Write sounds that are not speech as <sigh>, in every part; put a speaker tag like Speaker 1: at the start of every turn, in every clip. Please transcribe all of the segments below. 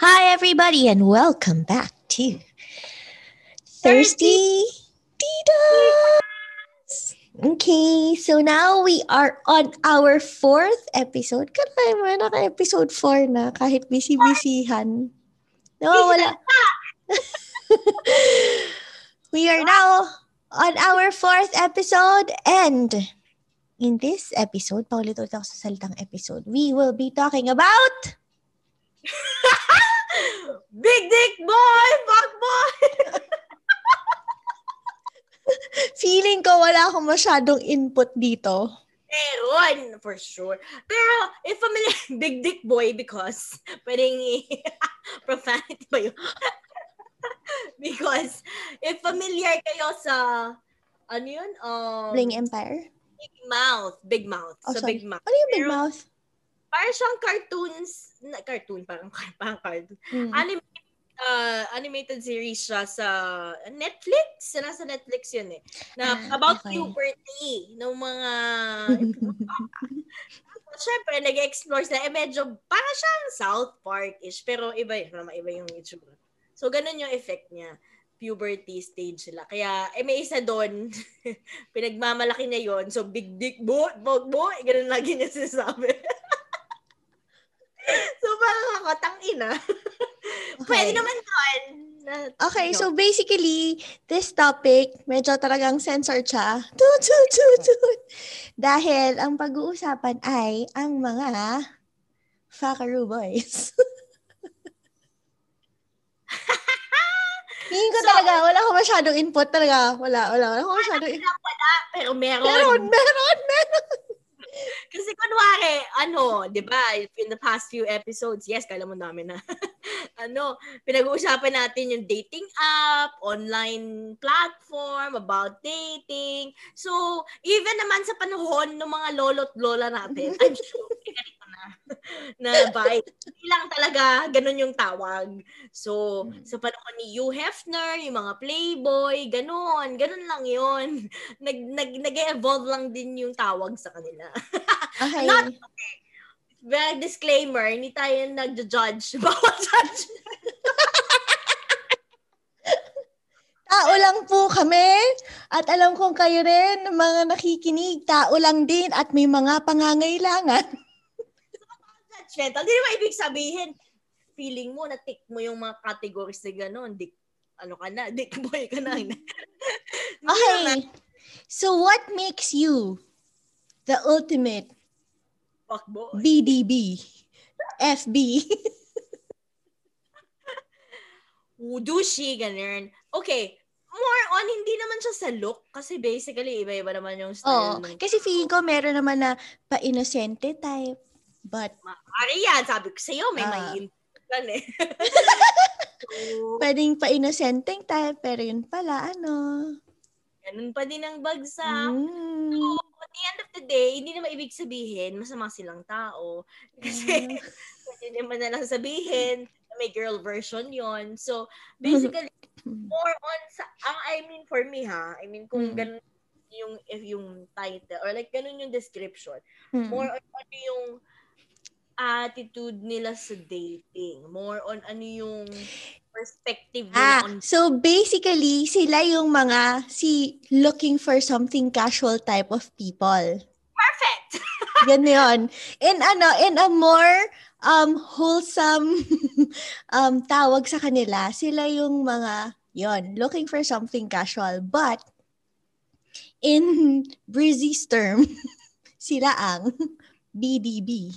Speaker 1: Hi, everybody, and welcome back to Thirsty Titas. Okay, so now we are on our fourth episode. Kanay mo, naka-episode 4 na kahit busy-busyhan. Nawawala. <laughs> we are now on our fourth episode and in this episode, paulit-ulit ako sa salitang episode, we will be talking about <laughs>
Speaker 2: Big dick boy! Fuck boy! <laughs>
Speaker 1: feeling ko wala akong masyadong input dito.
Speaker 2: Meron, for sure. Pero, if familiar, <laughs> big dick boy because, pwedeng profanity ba yun? because, if familiar kayo sa, ano yun? Um,
Speaker 1: Bling Empire?
Speaker 2: Big mouth. Big mouth.
Speaker 1: Oh,
Speaker 2: so,
Speaker 1: sorry.
Speaker 2: big mouth.
Speaker 1: Ano yung Big
Speaker 2: Pero-
Speaker 1: Mouth?
Speaker 2: Parang siyang cartoons, na, cartoon, parang, <laughs> parang cartoon.
Speaker 1: Hmm.
Speaker 2: Animated, uh, animated series siya sa Netflix. Nasa Netflix yun eh. Na
Speaker 1: Ah,
Speaker 2: about
Speaker 1: okay.
Speaker 2: puberty ng mga... <laughs> Siyempre, nag-explore sila. Eh, medyo parang siyang South Park-ish. Pero iba yun. Naman iba yung itsura. So, ganun yung effect niya. Puberty stage sila. Kaya, eh, may isa doon. <laughs> pinagmamalaki niya yon So, big dick boy, bog boy. Ganun lagi niya sinasabi. <laughs> so, parang ako, tangina. Pwede naman doon.
Speaker 1: Okay, so basically, this topic, medyo talagang censored siya. Dahil ang pag-uusapan ay ang mga fuckaroo boys. <laughs> Hindi ko
Speaker 2: So-
Speaker 1: talaga, wala akong masyadong input talaga. Wala, wala, wala akong masyadong input.
Speaker 2: Pero meron.
Speaker 1: Meron, meron, meron.
Speaker 2: Kasi kunwari, ano, di ba, in the past few episodes, yes, kala mo namin na, <laughs> ano, pinag-uusapan natin yung dating app, online platform, about dating. So, even naman sa panahon ng mga lolo't lola natin, <laughs> I'm sure, ganito na, <laughs> na. Hindi lang talaga, ganun yung tawag. So, sa panahon ni Hugh Hefner, yung mga playboy, ganun, ganun lang yun. Nag, nag, nag-evolve lang din yung tawag sa kanila.
Speaker 1: Okay.
Speaker 2: Not- Well, disclaimer, hindi tayo nagja-judge. <laughs> Bawal judge.
Speaker 1: Tao lang po kami. At alam kong kayo rin, mga nakikinig, tao lang din at may mga pangangailangan.
Speaker 2: Judgmental. Hindi naman ibig sabihin, feeling mo, na-tick mo yung mga categories na gano'n. Dick, ano ka na, dick boy ka na. <laughs>
Speaker 1: Okay. So what makes you the ultimate
Speaker 2: fuck boy.
Speaker 1: BDB? FB? <laughs>
Speaker 2: Douchey, ganun. Okay, more on, hindi naman siya sa look. Kasi basically, iba-iba naman yung style.
Speaker 1: Oo.
Speaker 2: ng-
Speaker 1: Kasi feeling ko meron naman na pa-inosente type. But
Speaker 2: Maaari yan, sabi ko sa'yo, may
Speaker 1: Ah.
Speaker 2: may eh. <laughs> so,
Speaker 1: pwedeng pa-inosenteng type. Pero yun pala, ano.
Speaker 2: ganun pa din ang bagsak.
Speaker 1: Mm.
Speaker 2: So, at the end of the day, hindi naman ibig sabihin masama silang tao. Kasi,
Speaker 1: Mm. <laughs>
Speaker 2: pwede naman na lang sabihin may girl version yon So, basically, more on sa, ang I mean for me ha, I mean kung
Speaker 1: Mm.
Speaker 2: ganun yung if yung title or like ganun yung description,
Speaker 1: Mm.
Speaker 2: more on ano yung attitude nila sa dating, more on ano yung perspective
Speaker 1: Ah,
Speaker 2: nila on
Speaker 1: so basically, sila yung mga si looking for something casual type of people.
Speaker 2: perfect. <laughs>
Speaker 1: Yan yun. In ano, in a more um wholesome <laughs> um tawag sa kanila, sila yung mga yon, looking for something casual. But in <laughs> Breezy's term, sila ang BDB.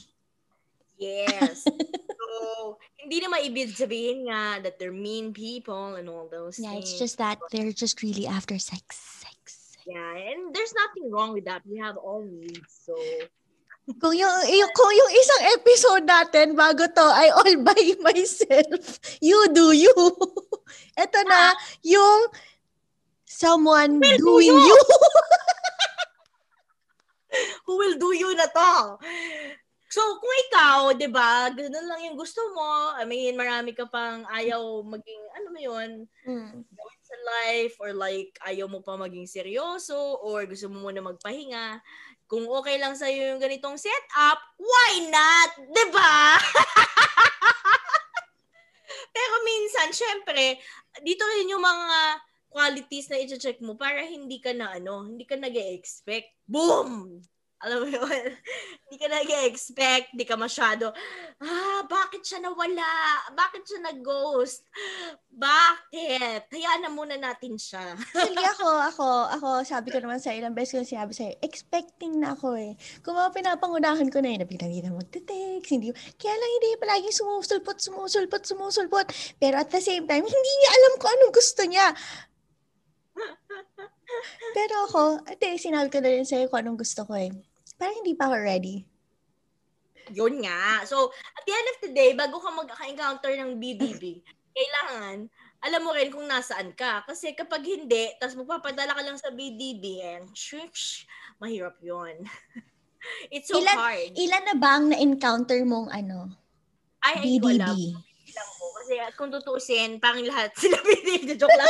Speaker 2: Yes. so, hindi naman ibig sabihin nga that they're mean people and all those
Speaker 1: Yeah,
Speaker 2: things.
Speaker 1: it's just that they're just really after sex. Sex.
Speaker 2: Yeah, and there's nothing wrong with that. We have all needs. So,
Speaker 1: Kung yung, yung kung yung isang episode natin bago to ay all by <laughs> myself. You do you. <laughs> Ito na yung someone
Speaker 2: Will do
Speaker 1: doing
Speaker 2: you.
Speaker 1: you. <laughs>
Speaker 2: who will do you na to? So, kung ikaw, di ba, ganun lang yung gusto mo, I mean, marami ka pang ayaw maging, ano mo yun,
Speaker 1: Mm.
Speaker 2: sa life, or like, ayaw mo pa maging seryoso, or gusto mo muna magpahinga, kung okay lang sa'yo yung ganitong setup, why not? Di ba? <laughs> naman, syempre, dito rin yung mga qualities na i-check mo para hindi ka na ano, hindi ka nag expect Boom! Alam mo yun? <laughs> Hindi ka nag-expect, hindi ka masyado, ah, bakit siya nawala? Bakit siya nag-ghost? Bakit? Hayaan na muna natin siya.
Speaker 1: Actually, <laughs> ako, ako, ako, sabi ko naman sa ilang beses ko sinabi sa'yo, expecting na ako eh. Kung mga pinapangunahan ko na yun, nabiglang hindi na magte-text, hindi, kaya lang hindi palagi sumusulpot, sumusulpot, sumusulpot. Pero at the same time, hindi niya alam kung anong gusto niya. <laughs> Pero ako, ate, sinabi ko na rin sa'yo kung anong gusto ko eh parang hindi pa ako ready.
Speaker 2: Yun nga. So, at the end of the day, bago ka magka-encounter ng BDB, <laughs> kailangan, alam mo rin kung nasaan ka. Kasi kapag hindi, tapos magpapadala ka lang sa BDB, and shush, mahirap yon <laughs> It's so
Speaker 1: ilan,
Speaker 2: hard.
Speaker 1: Ilan na ba ang na-encounter mong ano?
Speaker 2: Ay, BDB? Ay, ko. Kasi kung tutusin, parang lahat <laughs> sila BDB. Joke lang.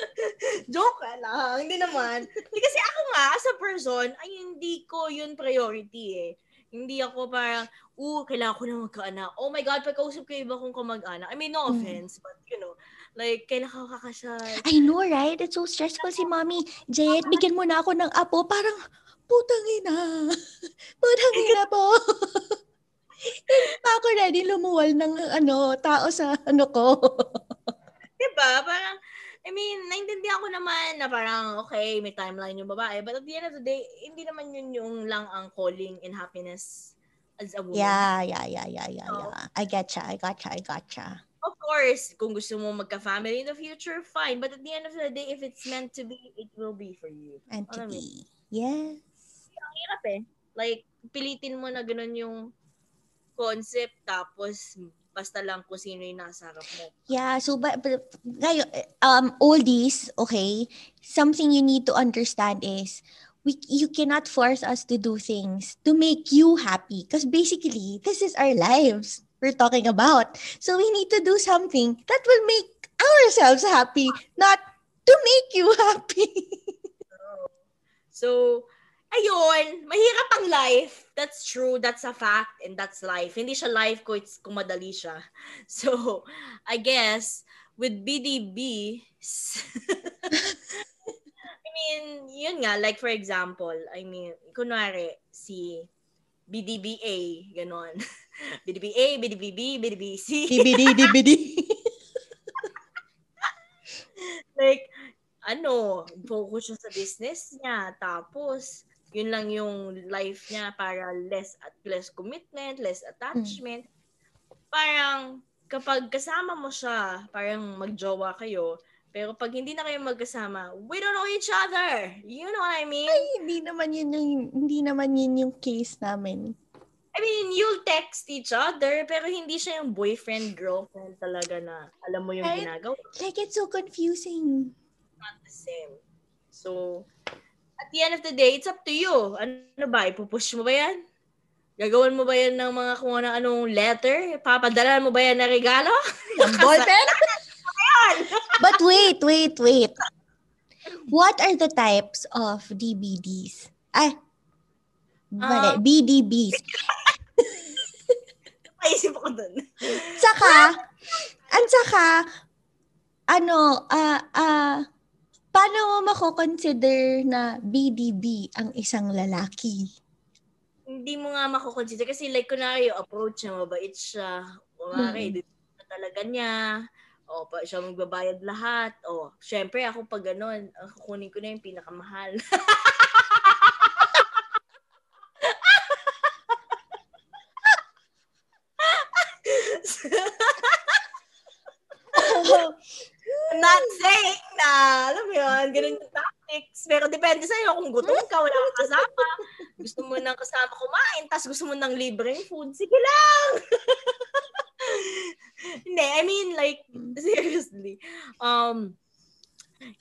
Speaker 2: <laughs> Joke lang. Hindi naman. Hindi kasi ako nga, as a person, ay hindi ko yun priority eh. Hindi ako parang, uh, kailangan ko na magkaanak. Oh my God, pagkausap ko iba kong kamag-anak. I mean, no hmm. offense, mm. but you know, like, kailangan ko kakasal.
Speaker 1: I know, right? It's so stressful si mommy. Jet, bigyan mo na ako ng apo. Parang, putang ina. <laughs> Putang ina po. <laughs> Pa ako ready lumuwal ng ano, tao sa ano ko.
Speaker 2: diba? Parang, I mean, naintindihan ko naman na parang, okay, may timeline yung babae. But at the end of the day, hindi naman yun yung lang ang calling in happiness as a woman.
Speaker 1: Yeah, yeah, yeah, yeah, yeah, so, yeah. I getcha, I gotcha, I gotcha.
Speaker 2: Of course, kung gusto mo magka-family in the future, fine. But at the end of the day, if it's meant to be, it will be for you.
Speaker 1: Meant to be. Yes.
Speaker 2: Ang hirap eh. Like, pilitin mo na ganun yung concept, tapos basta lang kung sino yung nasa harap mo.
Speaker 1: Yeah, so but, but ngayon, um, oldies, okay, something you need to understand is we you cannot force us to do things to make you happy because basically this is our lives we're talking about. So we need to do something that will make ourselves happy, not to make you <laughs> happy.
Speaker 2: so ayun, mahirap ang life. That's true. That's a fact. And that's life. Hindi siya life ko, it's kung madali siya. <laughs> So, I guess, with BDB, <laughs> I mean, yun nga, like for example, I mean, kunwari, si BDBA, ganon. <laughs> BDBA, BDBB, BDBC.
Speaker 1: BDBD, BDBD.
Speaker 2: like, ano, focus siya sa business niya. Tapos, yun lang yung life niya para less at less commitment, less attachment. Mm. Parang kapag kasama mo siya, parang magjowa kayo, pero pag hindi na kayo magkasama, we don't know each other. You know what I mean?
Speaker 1: Ay, hindi naman yun yung, hindi naman yun yung case namin.
Speaker 2: I mean, you'll text each other, pero hindi siya yung boyfriend, girlfriend talaga na alam mo yung I, ginagawa.
Speaker 1: Like, it's so confusing.
Speaker 2: Not the same. So, at the end of the day, it's up to you. Ano ba, ipupush mo ba yan? Gagawin mo ba yan ng mga kung ano anong letter? Papadala mo ba yan na regalo? <laughs>
Speaker 1: Ng ballpen? But wait, wait, wait. What are the types of DBDs? Ay, mali, um, BDBs. <laughs>
Speaker 2: Napaisip ko dun.
Speaker 1: Saka, at saka, ano, ah, uh, ah, uh, paano mo mako-consider na BDB ang isang lalaki?
Speaker 2: Hindi mo nga mako-consider kasi like kunwari yung approach niya, mabait siya. Kunwari, hmm. talaga niya. O, pa siya magbabayad lahat. O, syempre ako pag ganun, kukunin ko na yung pinakamahal. <laughs> not saying na, yun, ganun yung tactics. Pero depende sa'yo kung gutom ka, wala kang kasama. Gusto mo nang kasama kumain, tapos gusto mo nang libreng food, sige lang! <laughs> Hindi, I mean like, seriously. Um,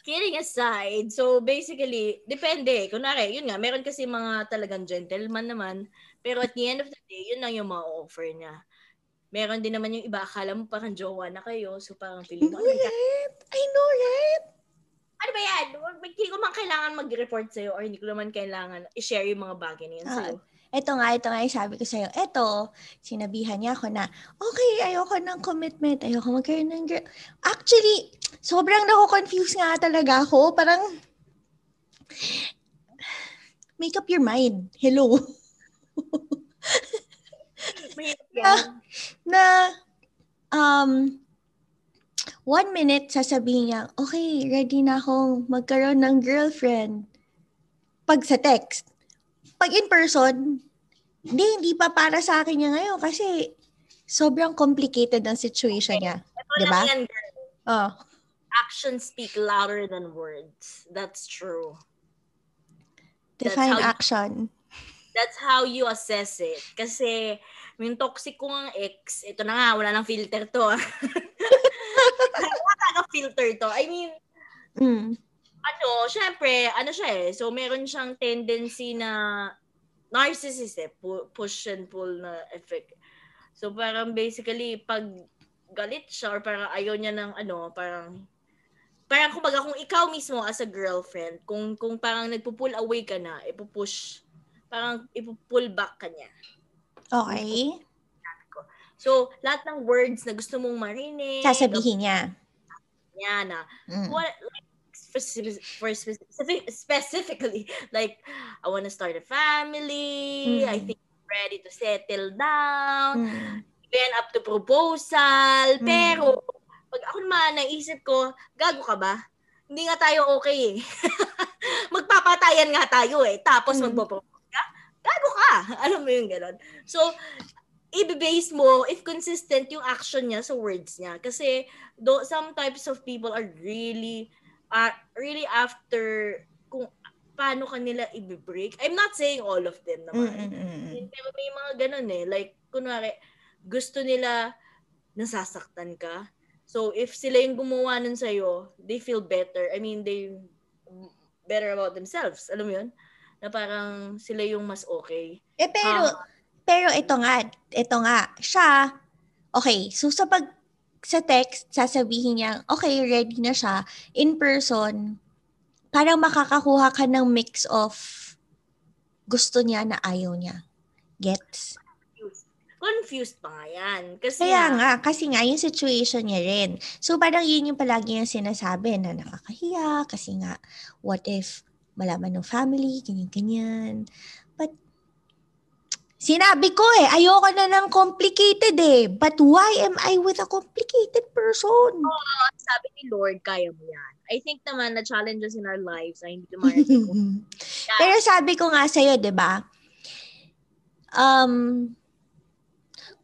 Speaker 2: kidding aside, so basically, depende. Kunwari, yun nga, meron kasi mga talagang gentleman naman, pero at the end of the day, yun lang yung ma-offer niya meron din naman yung iba, akala mo parang jowa na kayo, so parang feeling
Speaker 1: right? I know, right?
Speaker 2: Ano ba yan? Hindi ko man kailangan mag-report sa'yo or hindi ko naman kailangan i-share yung mga bagay na yan sa'yo. Uh,
Speaker 1: eto nga, ito nga yung sabi ko sa'yo. Eto, sinabihan niya ako na, okay, ayoko ng commitment, ayoko magkaroon ng girl. Actually, sobrang nako-confuse nga talaga ako. Parang, make up your mind. Hello. na, na, um, one minute, sasabihin niya, okay, ready na akong magkaroon ng girlfriend. Pag sa text pag in person, hindi, hindi pa para sa akin niya ngayon kasi sobrang complicated ang situation niya. Ito diba? lang yan, girl. Oh.
Speaker 2: Actions speak louder than words. That's true.
Speaker 1: Define that's action.
Speaker 2: that's how you assess it. Kasi, yung toxic ko ng ex, ito na nga, wala nang filter to. Ah. <laughs> wala nang filter to. I mean, mm ano, syempre, ano siya eh. So, meron siyang tendency na narcissist eh. Push and pull na effect. So, parang basically, pag galit siya or parang ayaw niya ng ano, parang parang kumbaga kung ikaw mismo as a girlfriend, kung kung parang nagpo-pull away ka na, ipo-push, parang ipo-pull back ka niya.
Speaker 1: Okay.
Speaker 2: So, lahat ng words na gusto mong marinig,
Speaker 1: sasabihin niya.
Speaker 2: Niya na. Mm. What, like, for, for specific, specifically, <laughs> like, I want to start a family, mm. I think I'm ready to settle down, mm. even up to proposal, mm. pero, pag ako naman, naisip ko, gago ka ba? Hindi nga tayo okay eh. <laughs> Magpapatayan nga tayo eh. Tapos mm. magpo-propose ka? Gago <laughs> ka! Alam mo yung gano'n. So, i-base mo if consistent yung action niya sa words niya. Kasi do, some types of people are really uh, really after kung paano kanila i-break. I'm not saying all of them naman. Mm-hmm. May mga ganun eh. Like, kunwari, gusto nila nasasaktan ka. So, if sila yung gumawa nun sa'yo, they feel better. I mean, they better about themselves. Alam mo yun? Na parang sila yung mas okay.
Speaker 1: Eh, pero, um, pero ito nga, ito nga, siya, okay, so sa pag, sa text, sasabihin niya, okay, ready na siya. In person, parang makakakuha ka ng mix of gusto niya na ayaw niya. Gets?
Speaker 2: Confused pa nga yan. Kasi
Speaker 1: Kaya nga, kasi nga yung situation niya rin. So parang yun yung palagi yung sinasabi na nakakahiya kasi nga, what if malaman ng family, ganyan-ganyan. Sinabi ko eh, ayoko na ng complicated eh. But why am I with a complicated person?
Speaker 2: Oh, sabi ni Lord, kaya mo yan. I think naman na challenges in our lives ay hindi dumarating ko. <laughs>
Speaker 1: Pero sabi ko nga sa'yo, di ba? Um,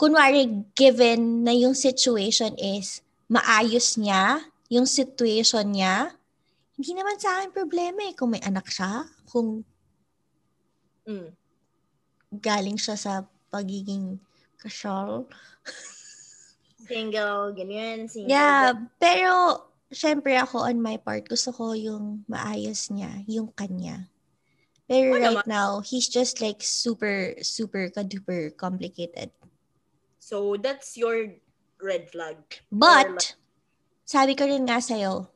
Speaker 1: kunwari, given na yung situation is maayos niya, yung situation niya, hindi naman sa akin problema eh kung may anak siya, kung mm galing siya sa pagiging kasyal.
Speaker 2: single, ganyan, single.
Speaker 1: Yeah, pero syempre ako on my part, gusto ko yung maayos niya, yung kanya. Pero oh, right naman. now, he's just like super, super kaduper complicated.
Speaker 2: So, that's your red flag.
Speaker 1: But, sabi ko rin nga sa'yo,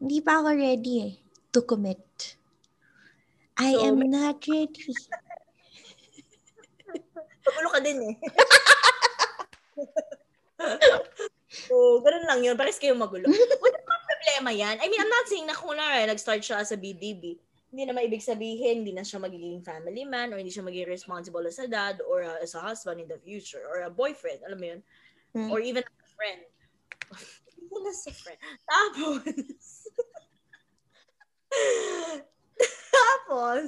Speaker 1: hindi pa ako ready eh to commit. I so, am not ready. <laughs>
Speaker 2: Pagulo ka din eh. <laughs> so, ganun lang yun. Pares kayo magulo. <laughs> Wala namang problema yan. I mean, I'm not saying na kung na nag-start siya as a BDB, hindi naman ibig sabihin hindi na siya magiging family man or hindi siya magiging responsible as a dad or uh, as a husband in the future or a boyfriend. Alam mo yun? Hmm. Or even a friend. Even as a friend. Tapos, <laughs> tapos,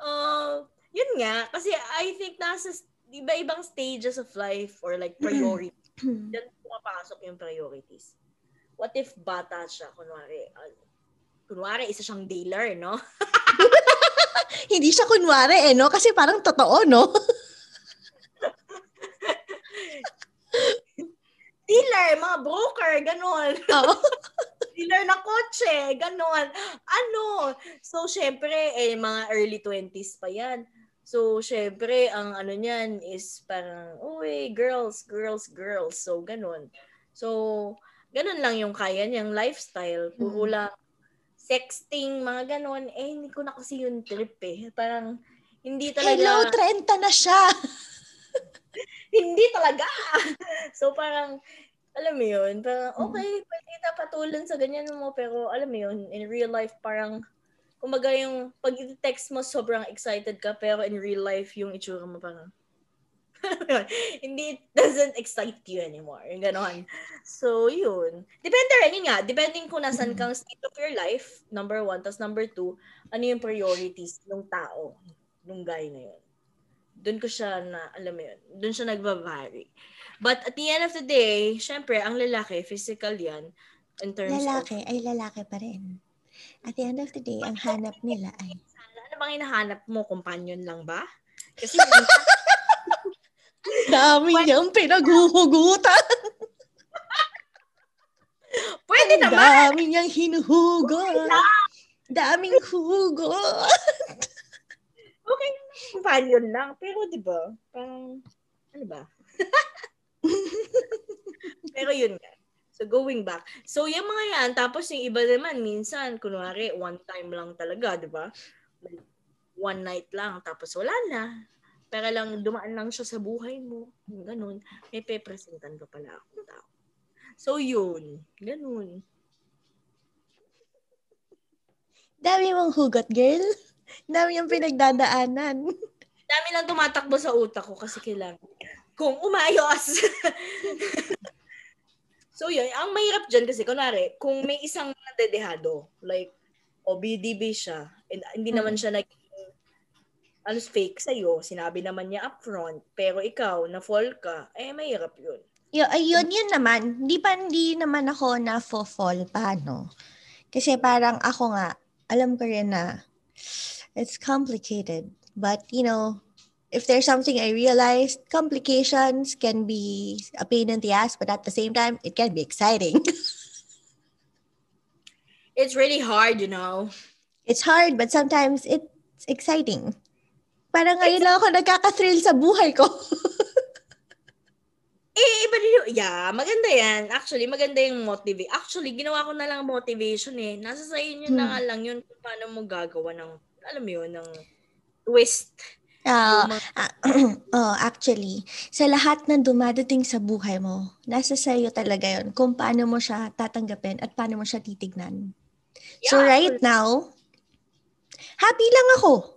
Speaker 2: uh, yun nga, kasi I think nasa iba-ibang stages of life or like priority. <clears throat> Diyan pumapasok yung priorities. What if bata siya, kunwari, uh, kunwari, isa siyang dealer, no? <laughs> <laughs>
Speaker 1: Hindi siya kunwari eh, no? Kasi parang totoo, no?
Speaker 2: Dealer, mga broker, ganon. <laughs> Oh. <laughs> dealer na kotse, ganon. Ano? So, syempre, eh, mga early 20s pa yan So, syempre, ang ano niyan is parang, uy, girls, girls, girls. So, ganun. So, ganun lang yung kaya niyang lifestyle. Puro mm-hmm. lang sexting, mga ganun. Eh, hindi ko na kasi yung trip eh. Parang, Hindi talaga.
Speaker 1: Hello, 30 na siya. <laughs>
Speaker 2: hindi talaga. so parang, alam mo yun, parang okay, pwede kita patulan sa ganyan mo, pero alam mo yun, in real life, parang, kumbaga yung, pag text mo, sobrang excited ka, pero in real life, yung itsura mo parang, <laughs> hindi, it doesn't excite you anymore. Yung ganon. So, yun. Depende rin, yun nga, depending kung nasan kang state of your life, number one, tas number two, ano yung priorities ng tao, nung guy na yun. Doon ko siya na, alam mo yun, doon siya nagva-vary. But at the end of the day, syempre, ang lalaki, physical yan, in terms
Speaker 1: Lalaki
Speaker 2: of...
Speaker 1: ay lalaki pa rin. At the end of the day, ang hanap nila ay...
Speaker 2: Ano bang hinahanap mo? Companion lang ba? Kasi <laughs>
Speaker 1: Dami niyang pinaghuhugutan.
Speaker 2: pwede
Speaker 1: Ang
Speaker 2: naman.
Speaker 1: dami niyang hinuhugot. Daming hugot.
Speaker 2: Okay, companion lang. Pero di ba, parang, ano ba? <laughs> <laughs> Pero yun nga. So, going back. So, yung mga yan, tapos yung iba naman, minsan, kunwari, one time lang talaga, di ba? One night lang, tapos wala na. Pero lang, dumaan lang siya sa buhay mo. Ganun. May pepresentan ka pala akong tao. So, yun. Ganun.
Speaker 1: Dami mong hugot, girl. Dami yung pinagdadaanan.
Speaker 2: Dami lang tumatakbo sa utak ko kasi kailangan. Kung umayos. <laughs> so yun, ang mahirap dyan kasi, kunwari, kung may isang nadedehado, like, o BDB siya, and hindi naman siya nag ano fake sa'yo, sinabi naman niya upfront, pero ikaw, na-fall ka, eh, mahirap yun.
Speaker 1: Yo, ayun, yun naman. Hindi pa, hindi naman ako na fall pa, no? Kasi parang ako nga, alam ko rin na it's complicated. But, you know, if there's something I realized, complications can be a pain in the ass, but at the same time, it can be exciting. <laughs>
Speaker 2: It's really hard, you know?
Speaker 1: it's hard, but sometimes it's exciting. Parang ngayon lang ako nagkaka-thrill sa buhay ko. <laughs>
Speaker 2: Eh, iba din yeah, maganda yan. Actually, maganda yung motivate. Actually, ginawa ko na lang motivation eh. Nasa sa inyo na
Speaker 1: Hmm.
Speaker 2: nga lang yun kung paano mo gagawa ng, alam mo yun, ng twist.
Speaker 1: Ah, <clears throat> oh, actually, sa lahat ng dumadating sa buhay mo, nasa sa'yo talaga yon kung paano mo siya tatanggapin at paano mo siya titignan. so
Speaker 2: Yeah,
Speaker 1: right now, happy lang ako.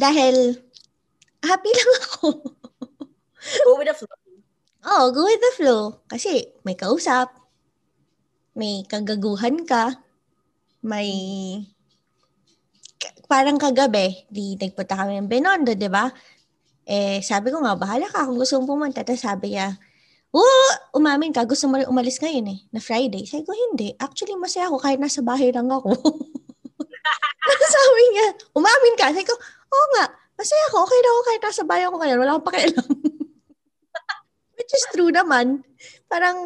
Speaker 1: Dahil, happy <laughs> lang ako.
Speaker 2: Go with the flow.
Speaker 1: oh, go with the flow. Kasi may kausap, may kagaguhan ka, may parang kagabi, di nagpunta kami ng Benondo, di ba? Eh, sabi ko nga, bahala ka kung gusto mong pumunta. Tapos sabi niya, Oo, umamin ka. Gusto mo rin umalis ngayon eh, na Friday. Sabi ko, hindi. Actually, masaya ako kahit nasa bahay lang ako. <laughs> sabi niya, umamin ka. Sabi ko, oo nga, masaya ako. Okay na ako kahit nasa bahay ako ngayon. Wala akong pakialam. <laughs> Which is true naman. Parang,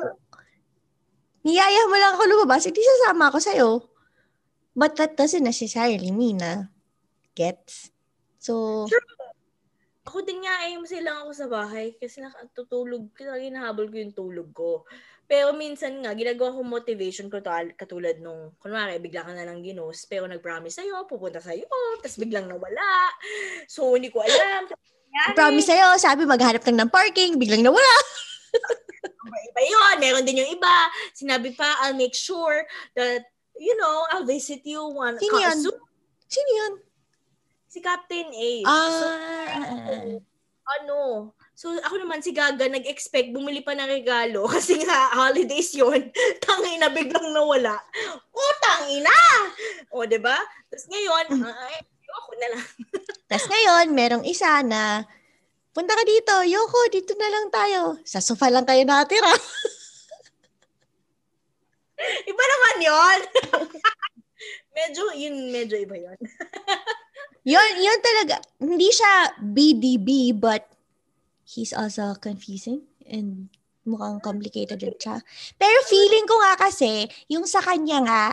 Speaker 1: niyaya mo lang ako lumabas, hindi sasama ako sa'yo. But that doesn't necessarily mean na gets. So,
Speaker 2: Ako din nga eh, masaya lang ako sa bahay kasi nakatutulog, kasi hinahabol ko yung tulog ko. Pero minsan nga, ginagawa ko motivation ko katulad nung, kunwari, bigla ka na lang ginos, pero nag-promise sa'yo, pupunta sa'yo, tapos biglang nawala. So, hindi ko alam.
Speaker 1: Promise sa'yo, sabi maghanap lang ng parking, biglang nawala. <laughs>
Speaker 2: Iba yun. Meron din yung iba. Sinabi pa, I'll make sure that, you know, I'll visit you one.
Speaker 1: Sino yan?
Speaker 2: soon.
Speaker 1: Sino yun?
Speaker 2: Si Captain A. So,
Speaker 1: Ah,
Speaker 2: ano, so ako naman si Gaga nag-expect bumili pa ng regalo <laughs> kasi nga holidays yon <laughs> tangay na biglang nawala. O, tangina! O, di ba? Tapos ngayon, ay, ako na lang. <laughs>
Speaker 1: Tapos ngayon, merong isa na, punta ka dito, Yoko, dito na lang tayo. Sa sofa lang kayo nakatira. <laughs>
Speaker 2: Iba naman yon <laughs> medyo, yun, medyo iba yon <laughs>
Speaker 1: yun, yun talaga. Hindi siya BDB, but he's also confusing and mukhang complicated din siya. Pero feeling ko nga kasi, yung sa kanya nga,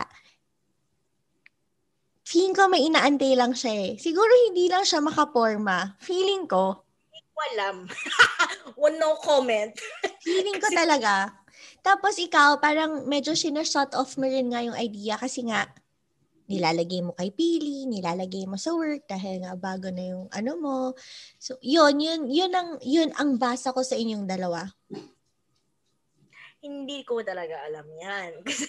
Speaker 1: feeling ko may inaantay lang siya eh. Siguro hindi lang siya makaporma. Feeling ko.
Speaker 2: Walam. One no comment.
Speaker 1: Feeling ko talaga. Tapos ikaw, parang medyo sinashut off mo rin nga yung idea kasi nga, nilalagay mo kay Pili, nilalagay mo sa work dahil nga bago na yung ano mo. So, yun, yun, yun ang, yun ang basa ko sa inyong dalawa.
Speaker 2: Hindi ko talaga alam yan. <laughs> Kasi,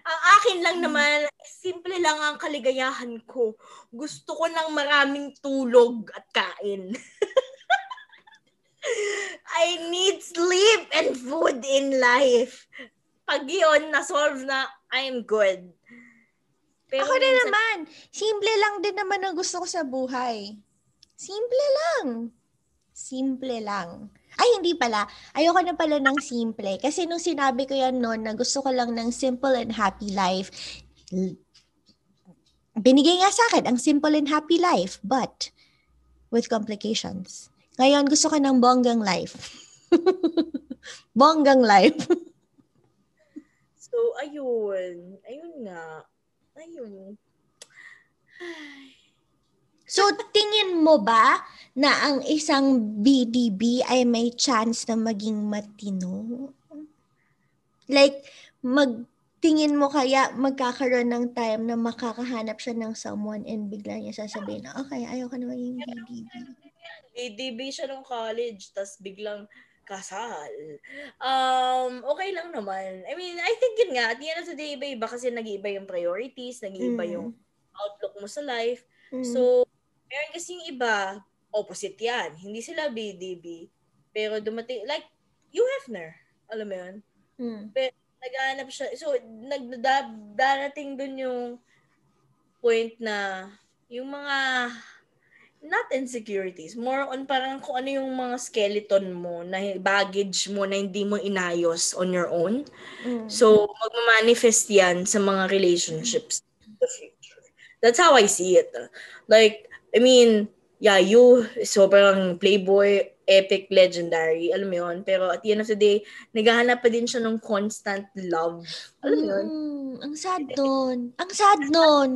Speaker 2: ang akin lang
Speaker 1: Hmm.
Speaker 2: naman, simple lang ang kaligayahan ko. Gusto ko ng maraming tulog at kain. <laughs> I need sleep and food in life. Pag yun, na-solve na, I'm good. Pero
Speaker 1: Ako
Speaker 2: minsan-
Speaker 1: naman. Simple lang din naman ang gusto ko sa buhay. Simple lang. Simple lang. Ay, hindi pala. Ayoko na pala ng simple. Kasi nung sinabi ko yan noon na gusto ko lang ng simple and happy life, binigay nga sa akin ang simple and happy life, but with complications. Ngayon, gusto ko ng bonggang life. <laughs> bonggang life. <laughs>
Speaker 2: So, ayun. Ayun nga. Ayun.
Speaker 1: So, tingin mo ba na ang isang BDB ay may chance na maging matino? Like, magtingin mo kaya magkakaroon ng time na makakahanap siya ng someone and bigla niya sasabihin okay, ayoko na maging BDB.
Speaker 2: DDB siya nung college, tas biglang kasal. Um, okay lang naman. I mean, I think yun nga, at the end of the day, iba-iba kasi nag-iiba yung priorities, nag-iiba
Speaker 1: Mm.
Speaker 2: yung outlook mo sa life.
Speaker 1: Mm.
Speaker 2: So, meron kasing iba, opposite yan. Hindi sila BDB. Pero dumating, like, you Hefner. Alam mo yun?
Speaker 1: Mm.
Speaker 2: naghahanap siya. So, nagdarating dun yung point na yung mga not insecurities, more on parang kung ano yung mga skeleton mo, na baggage mo na hindi mo inayos on your own.
Speaker 1: Mm.
Speaker 2: So, magmamanifest yan sa mga relationships in the future. That's how I see it. Like, I mean, yeah, you, sobrang playboy, epic, legendary, alam mo yun. Pero at the end of the day, naghahanap pa din siya ng constant love. Alam mo yun?
Speaker 1: Mm, ang sad nun. Ang sad nun.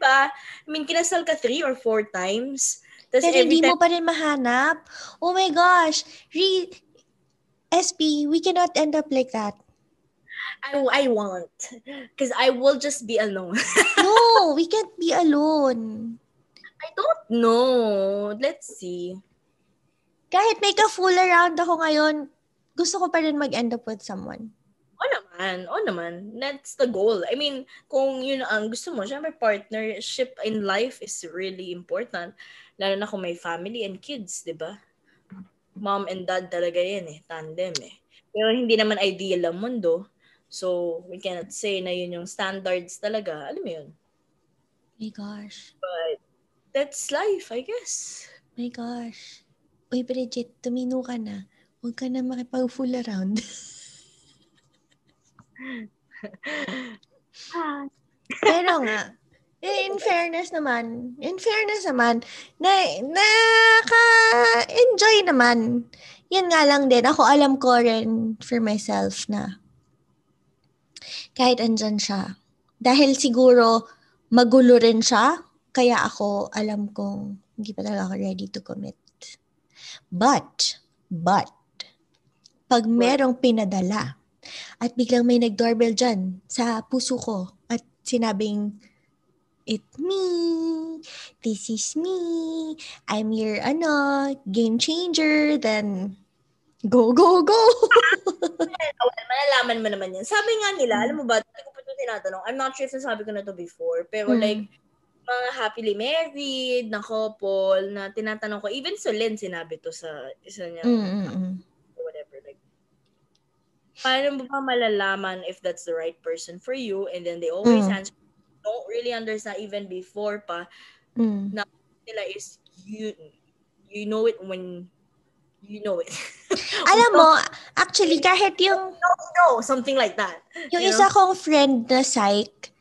Speaker 2: Diba? I mean, kinasal ka three or four times. Tapos
Speaker 1: Pero hindi
Speaker 2: time,
Speaker 1: mo pa rin mahanap. Oh my gosh. Re- SP, we cannot end up like that.
Speaker 2: I, I want. Because I will just be alone. <laughs>
Speaker 1: No, we can't be alone.
Speaker 2: I don't know. Let's see.
Speaker 1: Kahit make a fool around ako ngayon, gusto ko pa rin mag-end up with someone.
Speaker 2: O naman, o naman. That's the goal. I mean, kung yun ang gusto mo, syempre partnership in life is really important. Lalo na kung may family and kids, di ba? Mom and dad talaga yan eh, tandem eh. Pero hindi naman ideal ang mundo. So, we cannot say na yun yung standards talaga. Alam mo yun?
Speaker 1: My gosh.
Speaker 2: But, that's life, I guess.
Speaker 1: My gosh. Uy, Bridget, tumino ka na. Huwag ka na makipag-fool around. <laughs> <laughs> Pero nga, eh, in fairness naman, in fairness naman, na, naka-enjoy naman. Yan nga lang din, ako alam ko rin for myself na kahit andyan siya, dahil siguro magulo rin siya, kaya ako alam kong hindi pa talaga ako ready to commit. But, but, pag merong pinadala, at biglang may nag-doorbell dyan sa puso ko at sinabing, It me. This is me. I'm your, ano, game changer. Then, go, go, go. <laughs>
Speaker 2: well, malalaman mo naman yan. Sabi nga nila, alam mo ba, hindi ko pa ito tinatanong, I'm not sure if nasabi ko na to before, pero
Speaker 1: Hmm.
Speaker 2: like, mga happily married na couple na tinatanong ko, even so Lynn sinabi to sa isa niya,
Speaker 1: Mm, mm, mm.
Speaker 2: or whatever, like, paano mo ba malalaman if that's the right person for you? And then they always
Speaker 1: Mm.
Speaker 2: answer, don't really understand even before pa,
Speaker 1: Mm.
Speaker 2: nila is, you, you know it when you know it. <laughs>
Speaker 1: Alam mo, actually, kahit yung,
Speaker 2: no, something like that.
Speaker 1: yung
Speaker 2: You
Speaker 1: isa kong friend na psych,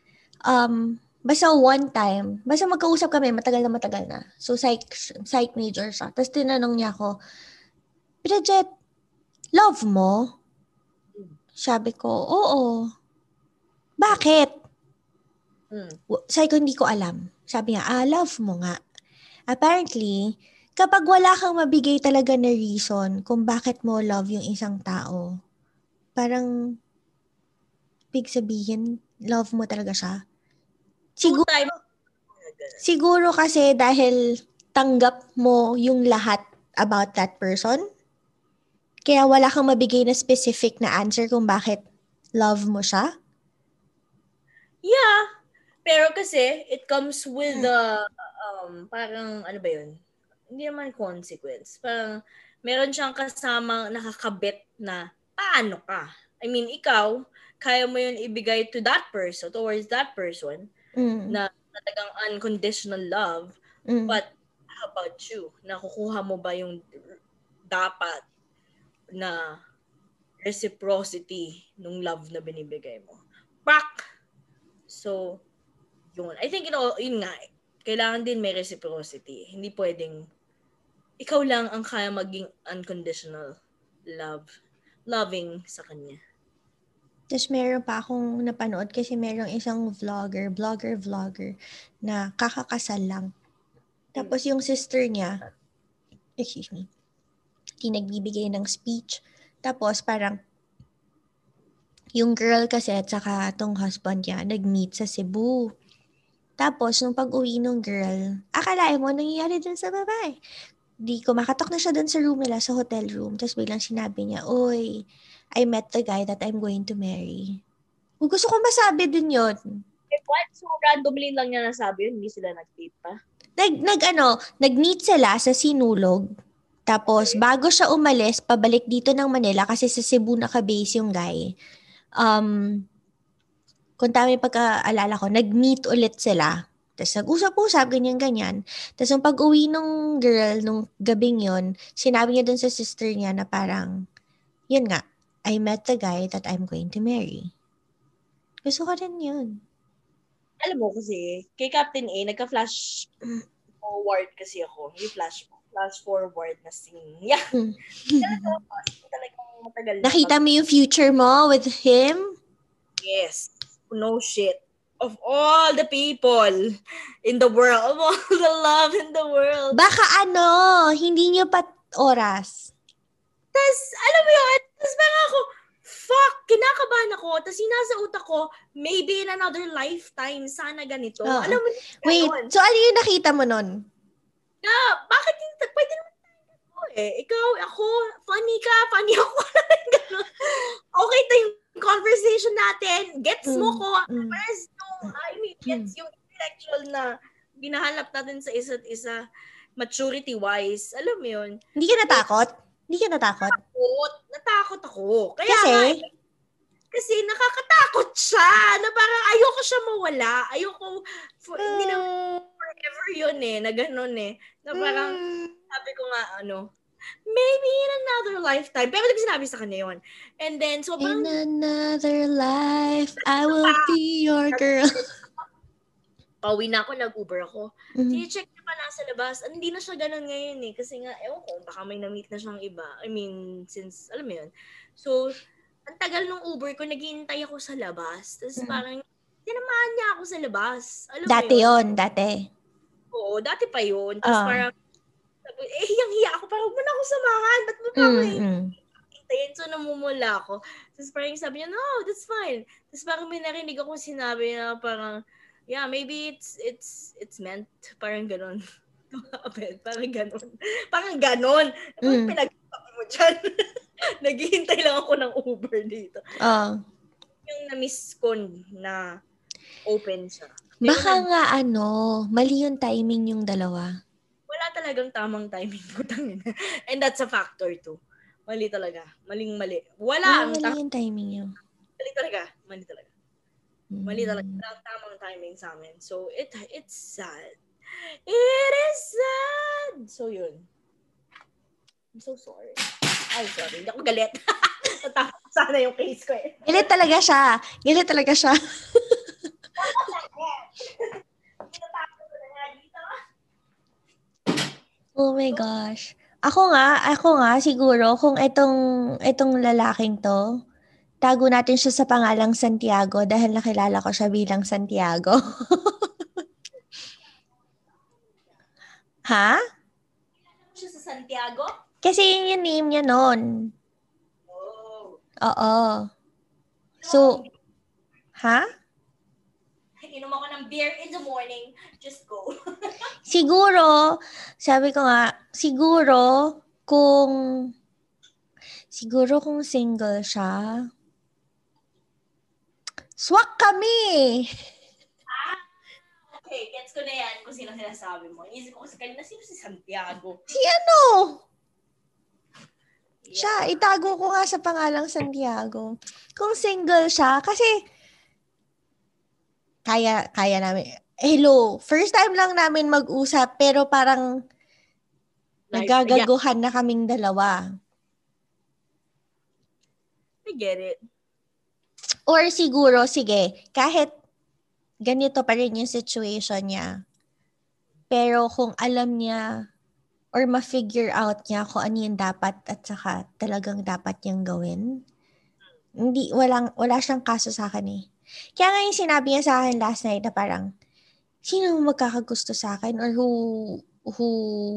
Speaker 1: um, basta one time, basta magkausap kami, matagal na matagal na. So, psych, psych major siya. Tapos tinanong niya ako, Bridget, love mo? Sabi ko, oo. Bakit?
Speaker 2: Mm.
Speaker 1: W- Sabi ko, hindi ko alam. Sabi niya, ah, love mo nga. Apparently, kapag wala kang mabigay talaga na reason kung bakit mo love yung isang tao, parang, big sabihin, love mo talaga siya. Siguro, siguro kasi dahil tanggap mo yung lahat about that person. Kaya wala kang mabigay na specific na answer kung bakit love mo siya.
Speaker 2: Yeah. Pero kasi, it comes with the, um, parang, ano ba yun? Hindi naman consequence. Parang, meron siyang kasamang nakakabit na, paano ka? I mean, ikaw, kaya mo yun ibigay to that person, towards that person,
Speaker 1: Mm.
Speaker 2: na talagang unconditional love.
Speaker 1: Mm.
Speaker 2: But, how about you? Nakukuha mo ba yung dapat na reciprocity nung love na binibigay mo? Pak! So, yun. I think, you know, yun nga, kailangan din may reciprocity. Hindi pwedeng, ikaw lang ang kaya maging unconditional love, loving sa kanya.
Speaker 1: Tapos meron pa akong napanood kasi merong isang vlogger, vlogger, vlogger na kakakasal lang. Tapos yung sister niya, excuse me, nagbibigay ng speech. Tapos parang yung girl kasi at saka tong husband niya nag-meet sa Cebu. Tapos nung pag-uwi ng girl, akalain mo nangyayari dun sa babae. Di kumakatok na siya dun sa room nila, sa hotel room. Tapos biglang sinabi niya, Oy, I met the guy that I'm going to marry. Gusto ko masabi din yun.
Speaker 2: Eh, what? So, randomly lang niya nasabi yun, hindi sila nag-date pa?
Speaker 1: Nag, nag ano, nag-meet sila sa Sinulog. Tapos, bago siya umalis, pabalik dito ng Manila kasi sa Cebu naka-base yung guy. Um, kung tama yung pagkaalala ko, nag-meet ulit sila. Tapos nag-usap-usap, ganyan-ganyan. Tapos nung pag-uwi nung girl, nung gabing yon sinabi niya dun sa sister niya na parang, yun nga, I met the guy that I'm going to marry. Gusto ko rin yun.
Speaker 2: Alam mo kasi, kay Captain A, nagka-flash <clears throat> forward kasi ako. Yung flash flash forward na scene. <laughs> Yeah.
Speaker 1: Hmm.
Speaker 2: Talagang matagal na.
Speaker 1: Nakita mo yung future mo with him?
Speaker 2: Yes. No shit. Of all the people in the world, of all <laughs> the love in the world.
Speaker 1: Baka ano, hindi niyo pa oras.
Speaker 2: Tapos, alam mo yun, tapos parang ako, fuck, kinakabahan ako. Tapos yung nasa utak ko, maybe in another lifetime, sana ganito.
Speaker 1: Oo.
Speaker 2: Alam mo,
Speaker 1: Wait,
Speaker 2: ganon.
Speaker 1: so ano yung nakita mo nun?
Speaker 2: Na, bakit hindi, pwede naman tayo eh. Ikaw, ako, funny ka, funny <laughs> ako. Okay tayo yung conversation natin. Gets mo
Speaker 1: Mm,
Speaker 2: ko.
Speaker 1: mm.
Speaker 2: Whereas yung, I mean, gets yung intellectual na binahanap natin sa isa't isa maturity-wise. Alam mo yun?
Speaker 1: Hindi ka natakot? Hindi ka natakot?
Speaker 2: Natakot. Natakot ako. Kaya
Speaker 1: Kasi?
Speaker 2: nga, eh, kasi nakakatakot siya na parang ayoko siya mawala. Ayoko, for, hindi na
Speaker 1: Mm,
Speaker 2: forever yun eh, na ganun eh. Na parang,
Speaker 1: mm.
Speaker 2: sabi ko nga, ano, maybe in another lifetime. Pero nag sinabi sa kanya yun. And then, so
Speaker 1: In
Speaker 2: parang,
Speaker 1: another life, I will be your girl.
Speaker 2: pauwi na ako, nag-Uber ako.
Speaker 1: Mm.
Speaker 2: Tine-check niya pa nasa labas. Hindi na siya ganun ngayon eh. Kasi nga, ewan ko, baka may na-meet na siyang iba. I mean, since, alam mo yun. So, ang tagal nung Uber ko, naghihintay ako sa labas. Tapos
Speaker 1: Mm.
Speaker 2: parang, tinamahan niya ako sa labas. Alam
Speaker 1: Dati
Speaker 2: yun?
Speaker 1: yon dati.
Speaker 2: Oo, dati pa yun. Tapos
Speaker 1: Ah.
Speaker 2: parang, sabi, eh, hiyang-hiya ako. Parang, huwag mo na ako samahan. Ba't mo pa ako
Speaker 1: Mm, mm.
Speaker 2: So, namumula ako. Tapos parang sabi niya, no, that's fine. Tapos parang may narinig ako sinabi na parang, yeah, maybe it's, it's, it's meant. Parang. Tumapit. <laughs> Parang ganon. Parang ganon. Parang
Speaker 1: Mm.
Speaker 2: pinag mo dyan. <laughs> Naghihintay lang ako ng Uber dito.
Speaker 1: Oh.
Speaker 2: Yung na-miss ko na open siya.
Speaker 1: Baka nga ano, mali yung timing yung dalawa.
Speaker 2: wala talagang tamang timing <laughs> tangina. And that's a factor too. Mali talaga. Maling mali. Wala.
Speaker 1: Wala,
Speaker 2: ang
Speaker 1: mali yung timing yun.
Speaker 2: mali talaga. Mali talaga. Mali talaga. Wala ang tamang timing sa amin. So, it it's sad. It is sad! So, yun. I'm so sorry. Ay, sorry. Hindi ako galit. <laughs> Natakot sana yung case ko eh.
Speaker 1: Gilit talaga siya. Gilit talaga siya. <laughs> <laughs> Oh my gosh. Ako nga, ako nga siguro kung itong itong lalaking to, tago natin siya sa pangalang Santiago dahil nakilala ko siya bilang Santiago. <laughs> ha?
Speaker 2: Siya sa Santiago?
Speaker 1: Kasi yun yung name niya noon.
Speaker 2: Oh.
Speaker 1: Oo. So, ha?
Speaker 2: Inom ako ng beer in the morning, just go. <laughs>
Speaker 1: siguro, sabi ko nga, siguro, kung, siguro kung single siya, swak kami!
Speaker 2: ah, okay, gets ko na yan kung sino sinasabi mo. Inisip ko kasi kanina, sino si Santiago?
Speaker 1: Si ano? Siya, itago ko nga sa pangalang Santiago. Kung single siya, kasi kaya, kaya namin. Hello, first time lang namin mag-usap, pero parang like, nagagaguhan yeah. na kaming dalawa.
Speaker 2: I get it.
Speaker 1: Or siguro, sige, kahit ganito pa rin yung situation niya, pero kung alam niya or ma-figure out niya kung ano yung dapat at saka talagang dapat niyang gawin. Hindi, walang, wala siyang kaso sa akin eh. Kaya nga yung sinabi niya sa akin last night na parang, sino magkakagusto sa akin or who who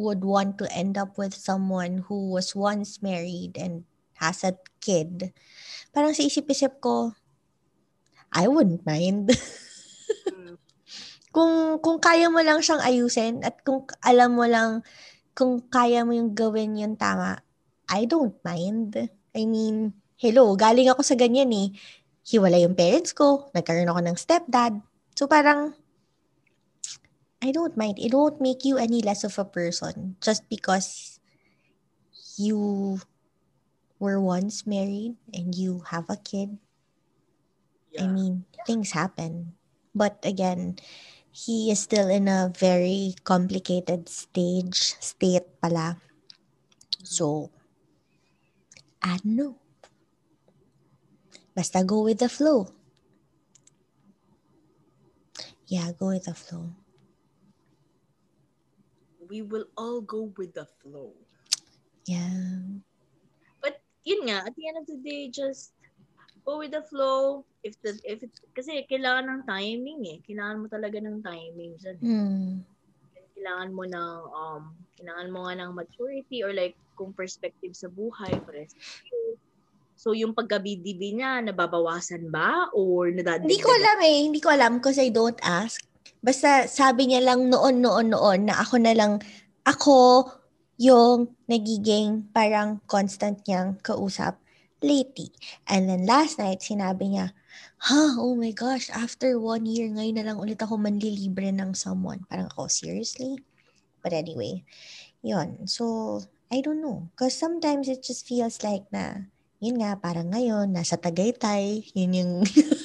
Speaker 1: would want to end up with someone who was once married and has a kid. Parang sa isip-isip ko, I wouldn't mind. <laughs> Kung kung kaya mo lang siyang ayusin at kung alam mo lang kung kaya mo yung gawin yung tama, I don't mind. I mean, hello, galing ako sa ganyan eh. Hiwala yung parents ko, nagkaroon ako ng stepdad. So parang, I don't mind. It won't make you any less of a person just because you were once married and you have a kid. Yeah. I mean, things happen. But again, he is still in a very complicated stage, state pala. So, I don't know. Basta go with the flow. Yeah, go with the flow.
Speaker 2: We will all go with the flow.
Speaker 1: Yeah.
Speaker 2: But yun nga, at the end of the day, just go with the flow. If the if it, kasi kailangan ng timing eh. Kailangan mo talaga ng timing dyan.
Speaker 1: Mm.
Speaker 2: Kailangan mo ng um kailangan mo nga ng maturity or like kung perspective sa buhay pares. So yung pagkabidibi niya nababawasan ba or nadadagdagan?
Speaker 1: Hindi ko alam eh, hindi ko alam because I don't ask. Basta sabi niya lang noon noon noon na ako na lang ako yung nagiging parang constant niyang kausap lately. And then last night, sinabi niya, ha, oh my gosh, after one year, ngayon na lang ulit ako manlilibre ng someone. Parang ako, seriously? But anyway, yon So, I don't know. Because sometimes it just feels like na, yun nga, parang ngayon, nasa Tagaytay. Yun yung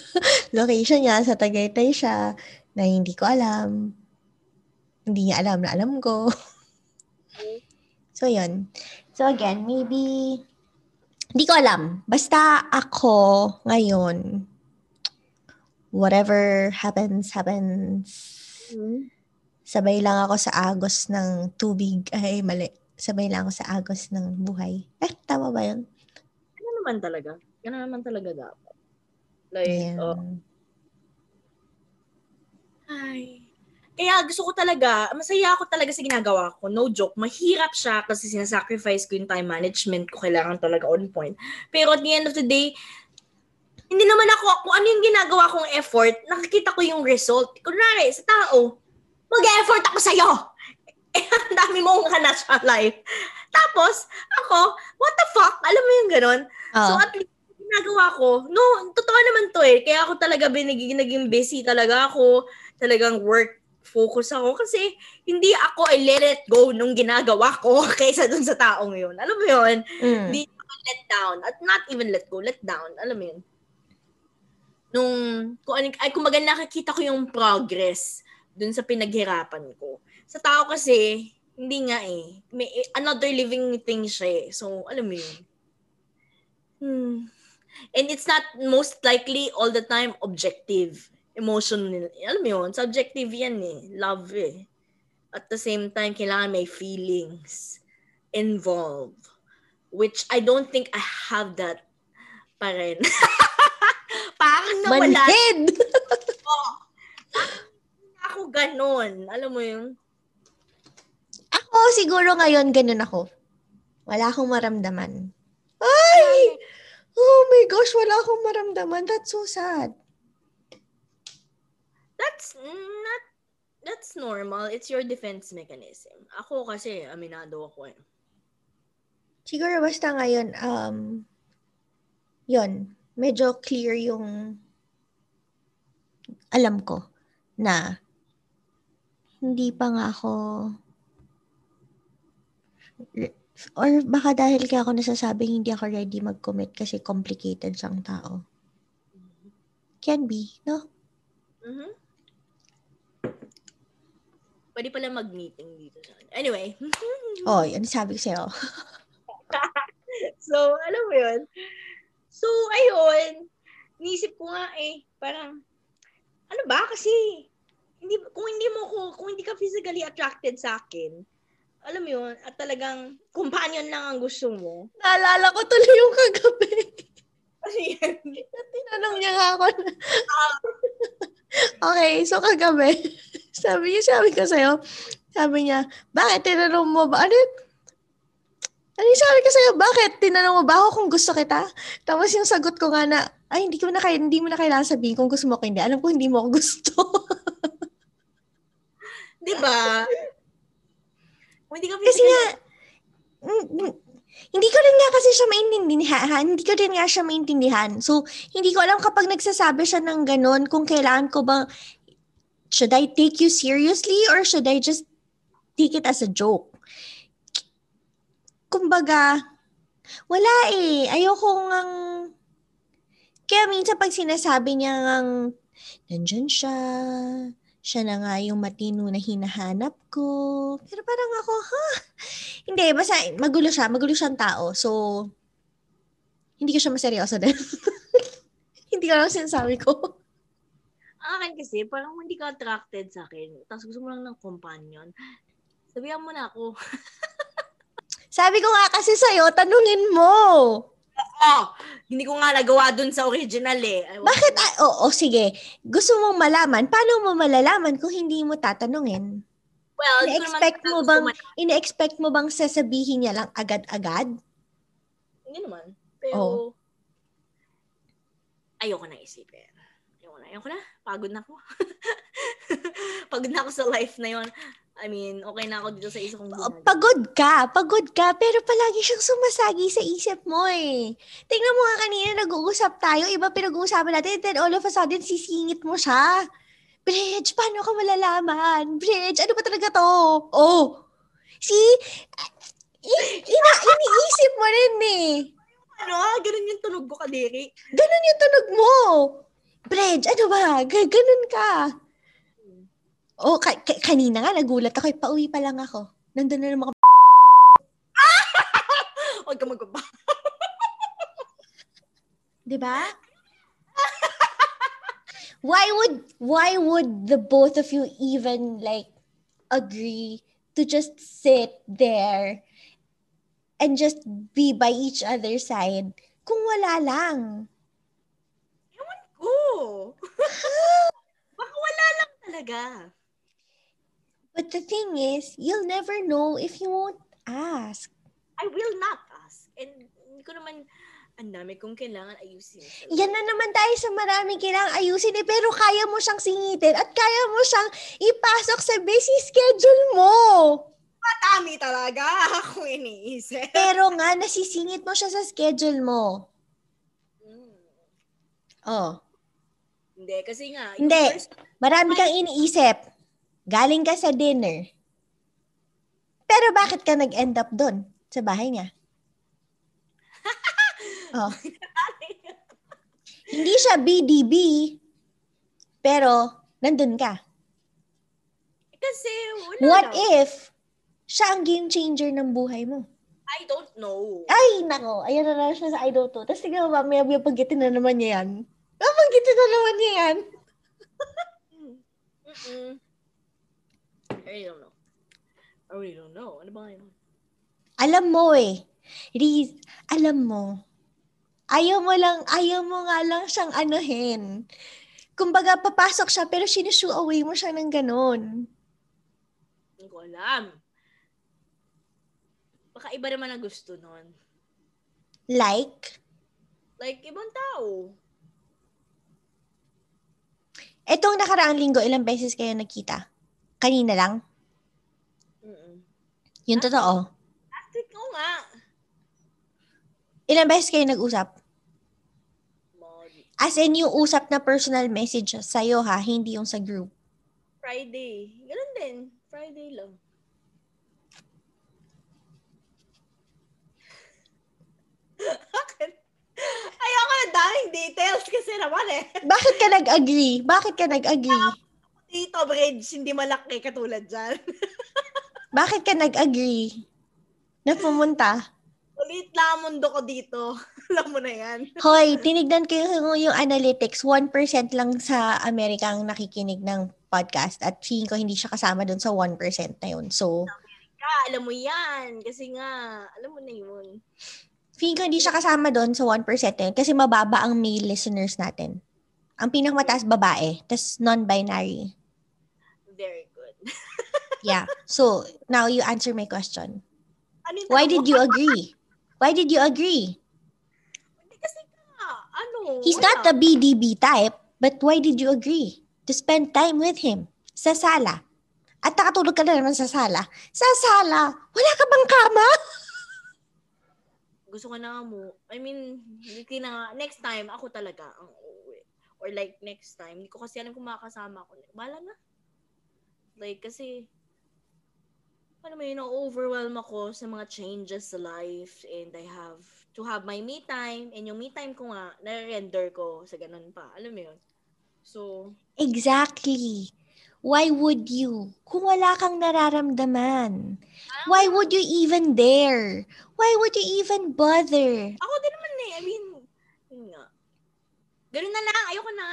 Speaker 1: <laughs> location niya, sa Tagaytay siya, na hindi ko alam. Hindi niya alam na alam ko. <laughs> so, yun. So, again, maybe hindi ko alam. Basta ako ngayon, whatever happens, happens. Mm-hmm. Sabay lang ako sa agos ng tubig. Ay, mali. Sabay lang ako sa agos ng buhay. Eh, tama ba yun?
Speaker 2: Naman talaga? Ano naman talaga dapat? Like, yeah. oh. Ay. Kaya gusto ko talaga, masaya ako talaga sa ginagawa ko. No joke, mahirap siya kasi sinasacrifice ko yung time management ko. Kailangan talaga on point. Pero at the end of the day, hindi naman ako, kung ano yung ginagawa kong effort, nakikita ko yung result. Kunwari, sa tao, mag-effort ako sa'yo. Eh, <laughs> ang dami mong hanas sa life. Tapos, ako, what the fuck? Alam mo yung ganun? Oh. So, at least, ginagawa ko, no, totoo naman to eh. Kaya ako talaga biniging, naging busy talaga ako. Talagang work focus ako kasi hindi ako I let it go nung ginagawa ko <laughs> kaysa dun sa taong yun. Alam mo yun? Mm. Hindi ako let down. At not even let go, let down. Alam mo yun? Nung, kung, ay, kumbaga nakikita ko yung progress dun sa pinaghirapan ko. Sa tao kasi, hindi nga eh. May, another living thing siya eh. So, alam mo yun. Hmm. And it's not most likely all the time objective emotional, alam mo yun, subjective yan eh. Love eh. At the same time, kailangan may feelings involved. Which I don't think I have that pa rin. <laughs> parang nawala.
Speaker 1: Manhead! <laughs>
Speaker 2: oh, ako ganun. Alam mo yun?
Speaker 1: Siguro ngayon, ganun ako. Wala akong maramdaman. Ay! Oh my gosh, wala akong maramdaman. That's so sad.
Speaker 2: That's that's normal. It's your defense mechanism. Ako kasi, aminado ako eh.
Speaker 1: Siguro basta ngayon, um, yon medyo clear yung alam ko na hindi pa nga ako or baka dahil kaya ako nasasabing hindi ako ready mag-commit kasi complicated siyang tao. Can be, no?
Speaker 2: Mhm. Pwede pala mag-meeting dito. Anyway. <laughs>
Speaker 1: oh, yan sabi ko sa'yo. <laughs>
Speaker 2: so, alam mo yun. So, ayun. Nisip ko nga eh, parang, ano ba? Kasi, hindi, kung hindi mo ko, kung hindi ka physically attracted sa akin, alam mo yun, at talagang companion lang ang gusto mo.
Speaker 1: Naalala ko tuloy yung kagabi.
Speaker 2: Yan.
Speaker 1: Tinanong niya nga ako na. okay, so kagabi, <laughs> sabi niya, sabi ko sa'yo, sabi niya, bakit tinanong mo ba? Ano ano yung sabi ko sa'yo, bakit? Tinanong mo ba ako kung gusto kita? Tapos yung sagot ko nga na, ay, hindi, ko na, kaya, hindi mo na kailangan sabihin kung gusto mo ko hindi. Alam ko hindi mo ako gusto.
Speaker 2: Di ba? Hindi ka
Speaker 1: Kasi nga, hindi ko rin nga kasi siya maintindihan. Hindi ko rin nga siya maintindihan. So, hindi ko alam kapag nagsasabi siya ng ganun, kung kailangan ko bang, should I take you seriously or should I just take it as a joke? Kumbaga, wala eh. Ayoko ngang... Kaya minsan pag sinasabi niya ngang, nandyan siya, siya na nga yung matino na hinahanap ko. Pero parang ako, ha? Hindi, basta magulo siya. Magulo siyang tao. So, hindi ko siya maseryoso din. <laughs> hindi ko lang sinasabi ko.
Speaker 2: Akin kasi, parang hindi ka attracted sa akin. Tapos gusto mo lang ng companion. Sabihan mo na ako. <laughs>
Speaker 1: Sabi ko nga kasi sa'yo, tanungin mo.
Speaker 2: Oh, hindi ko nga nagawa dun sa original eh.
Speaker 1: Bakit? Ah, oo, oh, oh, sige. Gusto mong malaman, paano mo malalaman kung hindi mo tatanungin?
Speaker 2: Well,
Speaker 1: ina-expect mo bang ina-expect mo bang sasabihin niya lang agad-agad?
Speaker 2: Hindi naman. Pero oh. ayoko na isipin. Ayoko na. Ayoko na. Pagod na ako. <laughs> Pagod na ako sa life na 'yon. I mean, okay na ako dito sa isa kong ginagawa.
Speaker 1: Pagod ka, pagod ka, pero palagi siyang sumasagi sa isip mo eh. Tingnan mo nga kanina, nag-uusap tayo, iba pinag-uusapan natin, then all of a sudden, sisingit mo siya. Bridge, paano ka malalaman? Bridge, ano ba talaga to? Oh, see? Ina, iniisip mo rin eh.
Speaker 2: Ano? Ganun yung tunog ko, Kadiri.
Speaker 1: Ganun yung tunog mo. Bridge, ano ba? Ganun ka. Oh, ka- ka- kanina nga nagulat ako. Pauwi pa lang ako. Nandun na naman mga <laughs>
Speaker 2: Huwag ka magbaba. <laughs>
Speaker 1: diba? why would why would the both of you even like agree to just sit there and just be by each other's side kung wala lang?
Speaker 2: Ewan ko. <laughs> Baka wala lang talaga.
Speaker 1: But the thing is, you'll never know if you won't ask.
Speaker 2: I will not ask. And hindi ko naman, ang dami kong kailangan ayusin.
Speaker 1: Yan na naman tayo sa maraming kailangan ayusin eh, pero kaya mo siyang singitin at kaya mo siyang ipasok sa busy schedule mo.
Speaker 2: Matami talaga <laughs> ako iniisip.
Speaker 1: Pero nga, nasisingit mo siya sa schedule mo.
Speaker 2: Mm.
Speaker 1: Oh.
Speaker 2: Hindi, kasi nga.
Speaker 1: Hindi.
Speaker 2: First,
Speaker 1: Marami kang iniisip. Galing ka sa dinner. Pero bakit ka nag-end up doon sa bahay niya? <laughs> oh. <laughs> Hindi siya BDB, pero nandun ka.
Speaker 2: Kasi wala
Speaker 1: What
Speaker 2: lang.
Speaker 1: if siya ang game changer ng buhay mo?
Speaker 2: I don't know.
Speaker 1: Ay, nako. Ayan na lang siya sa I don't know. Tapos tignan mo, mamaya may pagkitin na naman niya yan. Mapagkitin na naman niya yan. <laughs>
Speaker 2: Mm-mm. I really don't know. I really don't know. Ano ba ngayon?
Speaker 1: Alam mo eh. Riz, alam mo. Ayaw mo lang, ayaw mo nga lang siyang anuhin. Kumbaga, papasok siya, pero sinushoe away mo siya ng ganun.
Speaker 2: Hindi ko alam. Baka iba naman ang gusto nun.
Speaker 1: Like,
Speaker 2: Like, ibang tao.
Speaker 1: etong nakaraang linggo, ilang beses kayo nagkita? Kanina lang?
Speaker 2: Mm-mm.
Speaker 1: Yung totoo?
Speaker 2: Last week ko nga.
Speaker 1: Ilang beses kayo nag-usap? As in, yung usap na personal message sa'yo ha, hindi yung sa group.
Speaker 2: Friday. Ganun din. Friday lang. Bakit? <laughs> Ayoko na daming details kasi naman eh.
Speaker 1: Bakit ka nag-agree? Bakit ka nag-agree?
Speaker 2: Dito, bridge, hindi malaki katulad dyan. <laughs>
Speaker 1: Bakit ka nag-agree? Na pumunta?
Speaker 2: Ulit lang ang mundo ko dito. <laughs> Alam mo na yan.
Speaker 1: Hoy, tinignan ko yung, yung analytics. 1% lang sa Amerika ang nakikinig ng podcast at feeling ko hindi siya kasama dun sa 1% na yun. So,
Speaker 2: Ka, alam mo yan. Kasi nga, alam mo na yun.
Speaker 1: feeling ko hindi siya kasama dun sa 1% na yun kasi mababa ang male listeners natin. Ang pinakamataas babae, tas non-binary.
Speaker 2: Very good. <laughs>
Speaker 1: Yeah. So, now you answer my question.
Speaker 2: Ano
Speaker 1: Why
Speaker 2: tanong
Speaker 1: did
Speaker 2: mo?
Speaker 1: you agree? Why did you agree?
Speaker 2: Kasi ka, ano.
Speaker 1: He's
Speaker 2: wala.
Speaker 1: not the BDB type, but why did you agree to spend time with him sa sala? At nakatulog ka na naman sa sala. Sa sala, wala ka bang kama? <laughs>
Speaker 2: Gusto ko na nga mo. I mean, hindi na nga. Next time, ako talaga ang uuwi. Or like, next time. Hindi ko kasi alam kung makakasama ako. Bala na. Like, kasi, ano mo yun, overwhelm ako sa mga changes sa life and I have to have my me time and yung me time ko nga, na-render ko sa ganun pa. Alam mo yun? So,
Speaker 1: Exactly. Why would you? Kung wala kang nararamdaman. Why would you even dare? Why would you even bother?
Speaker 2: ako din naman eh. I mean, yun nga. Ganun na lang. Ayoko na.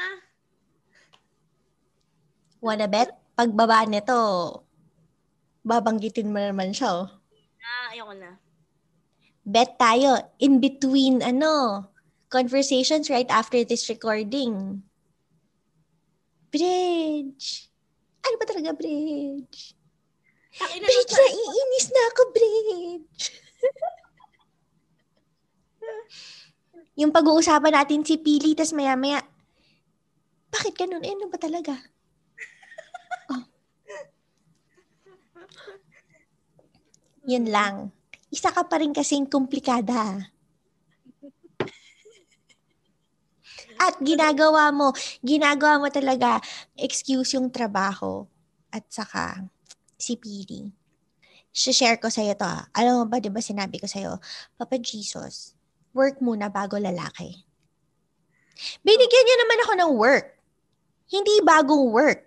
Speaker 1: Wanna bet? Pagbaba nito, babanggitin mo naman siya. Oh.
Speaker 2: Ah, ayoko na.
Speaker 1: Bet tayo. In between, ano, conversations right after this recording. Bridge. Ano ba talaga, Bridge?
Speaker 2: Takina
Speaker 1: Bridge, naiinis na ako, Bridge. <laughs> yung pag-uusapan natin si Pili, tas maya-maya, bakit ganun? Eh, ano ba talaga? Yun lang. Isa ka pa rin kasing komplikada. At ginagawa mo, ginagawa mo talaga, excuse yung trabaho at saka si Pili. share ko sa'yo to ah. Alam mo ba, di ba sinabi ko sa'yo, Papa Jesus, work muna bago lalaki. Binigyan niya naman ako ng work. Hindi bagong work.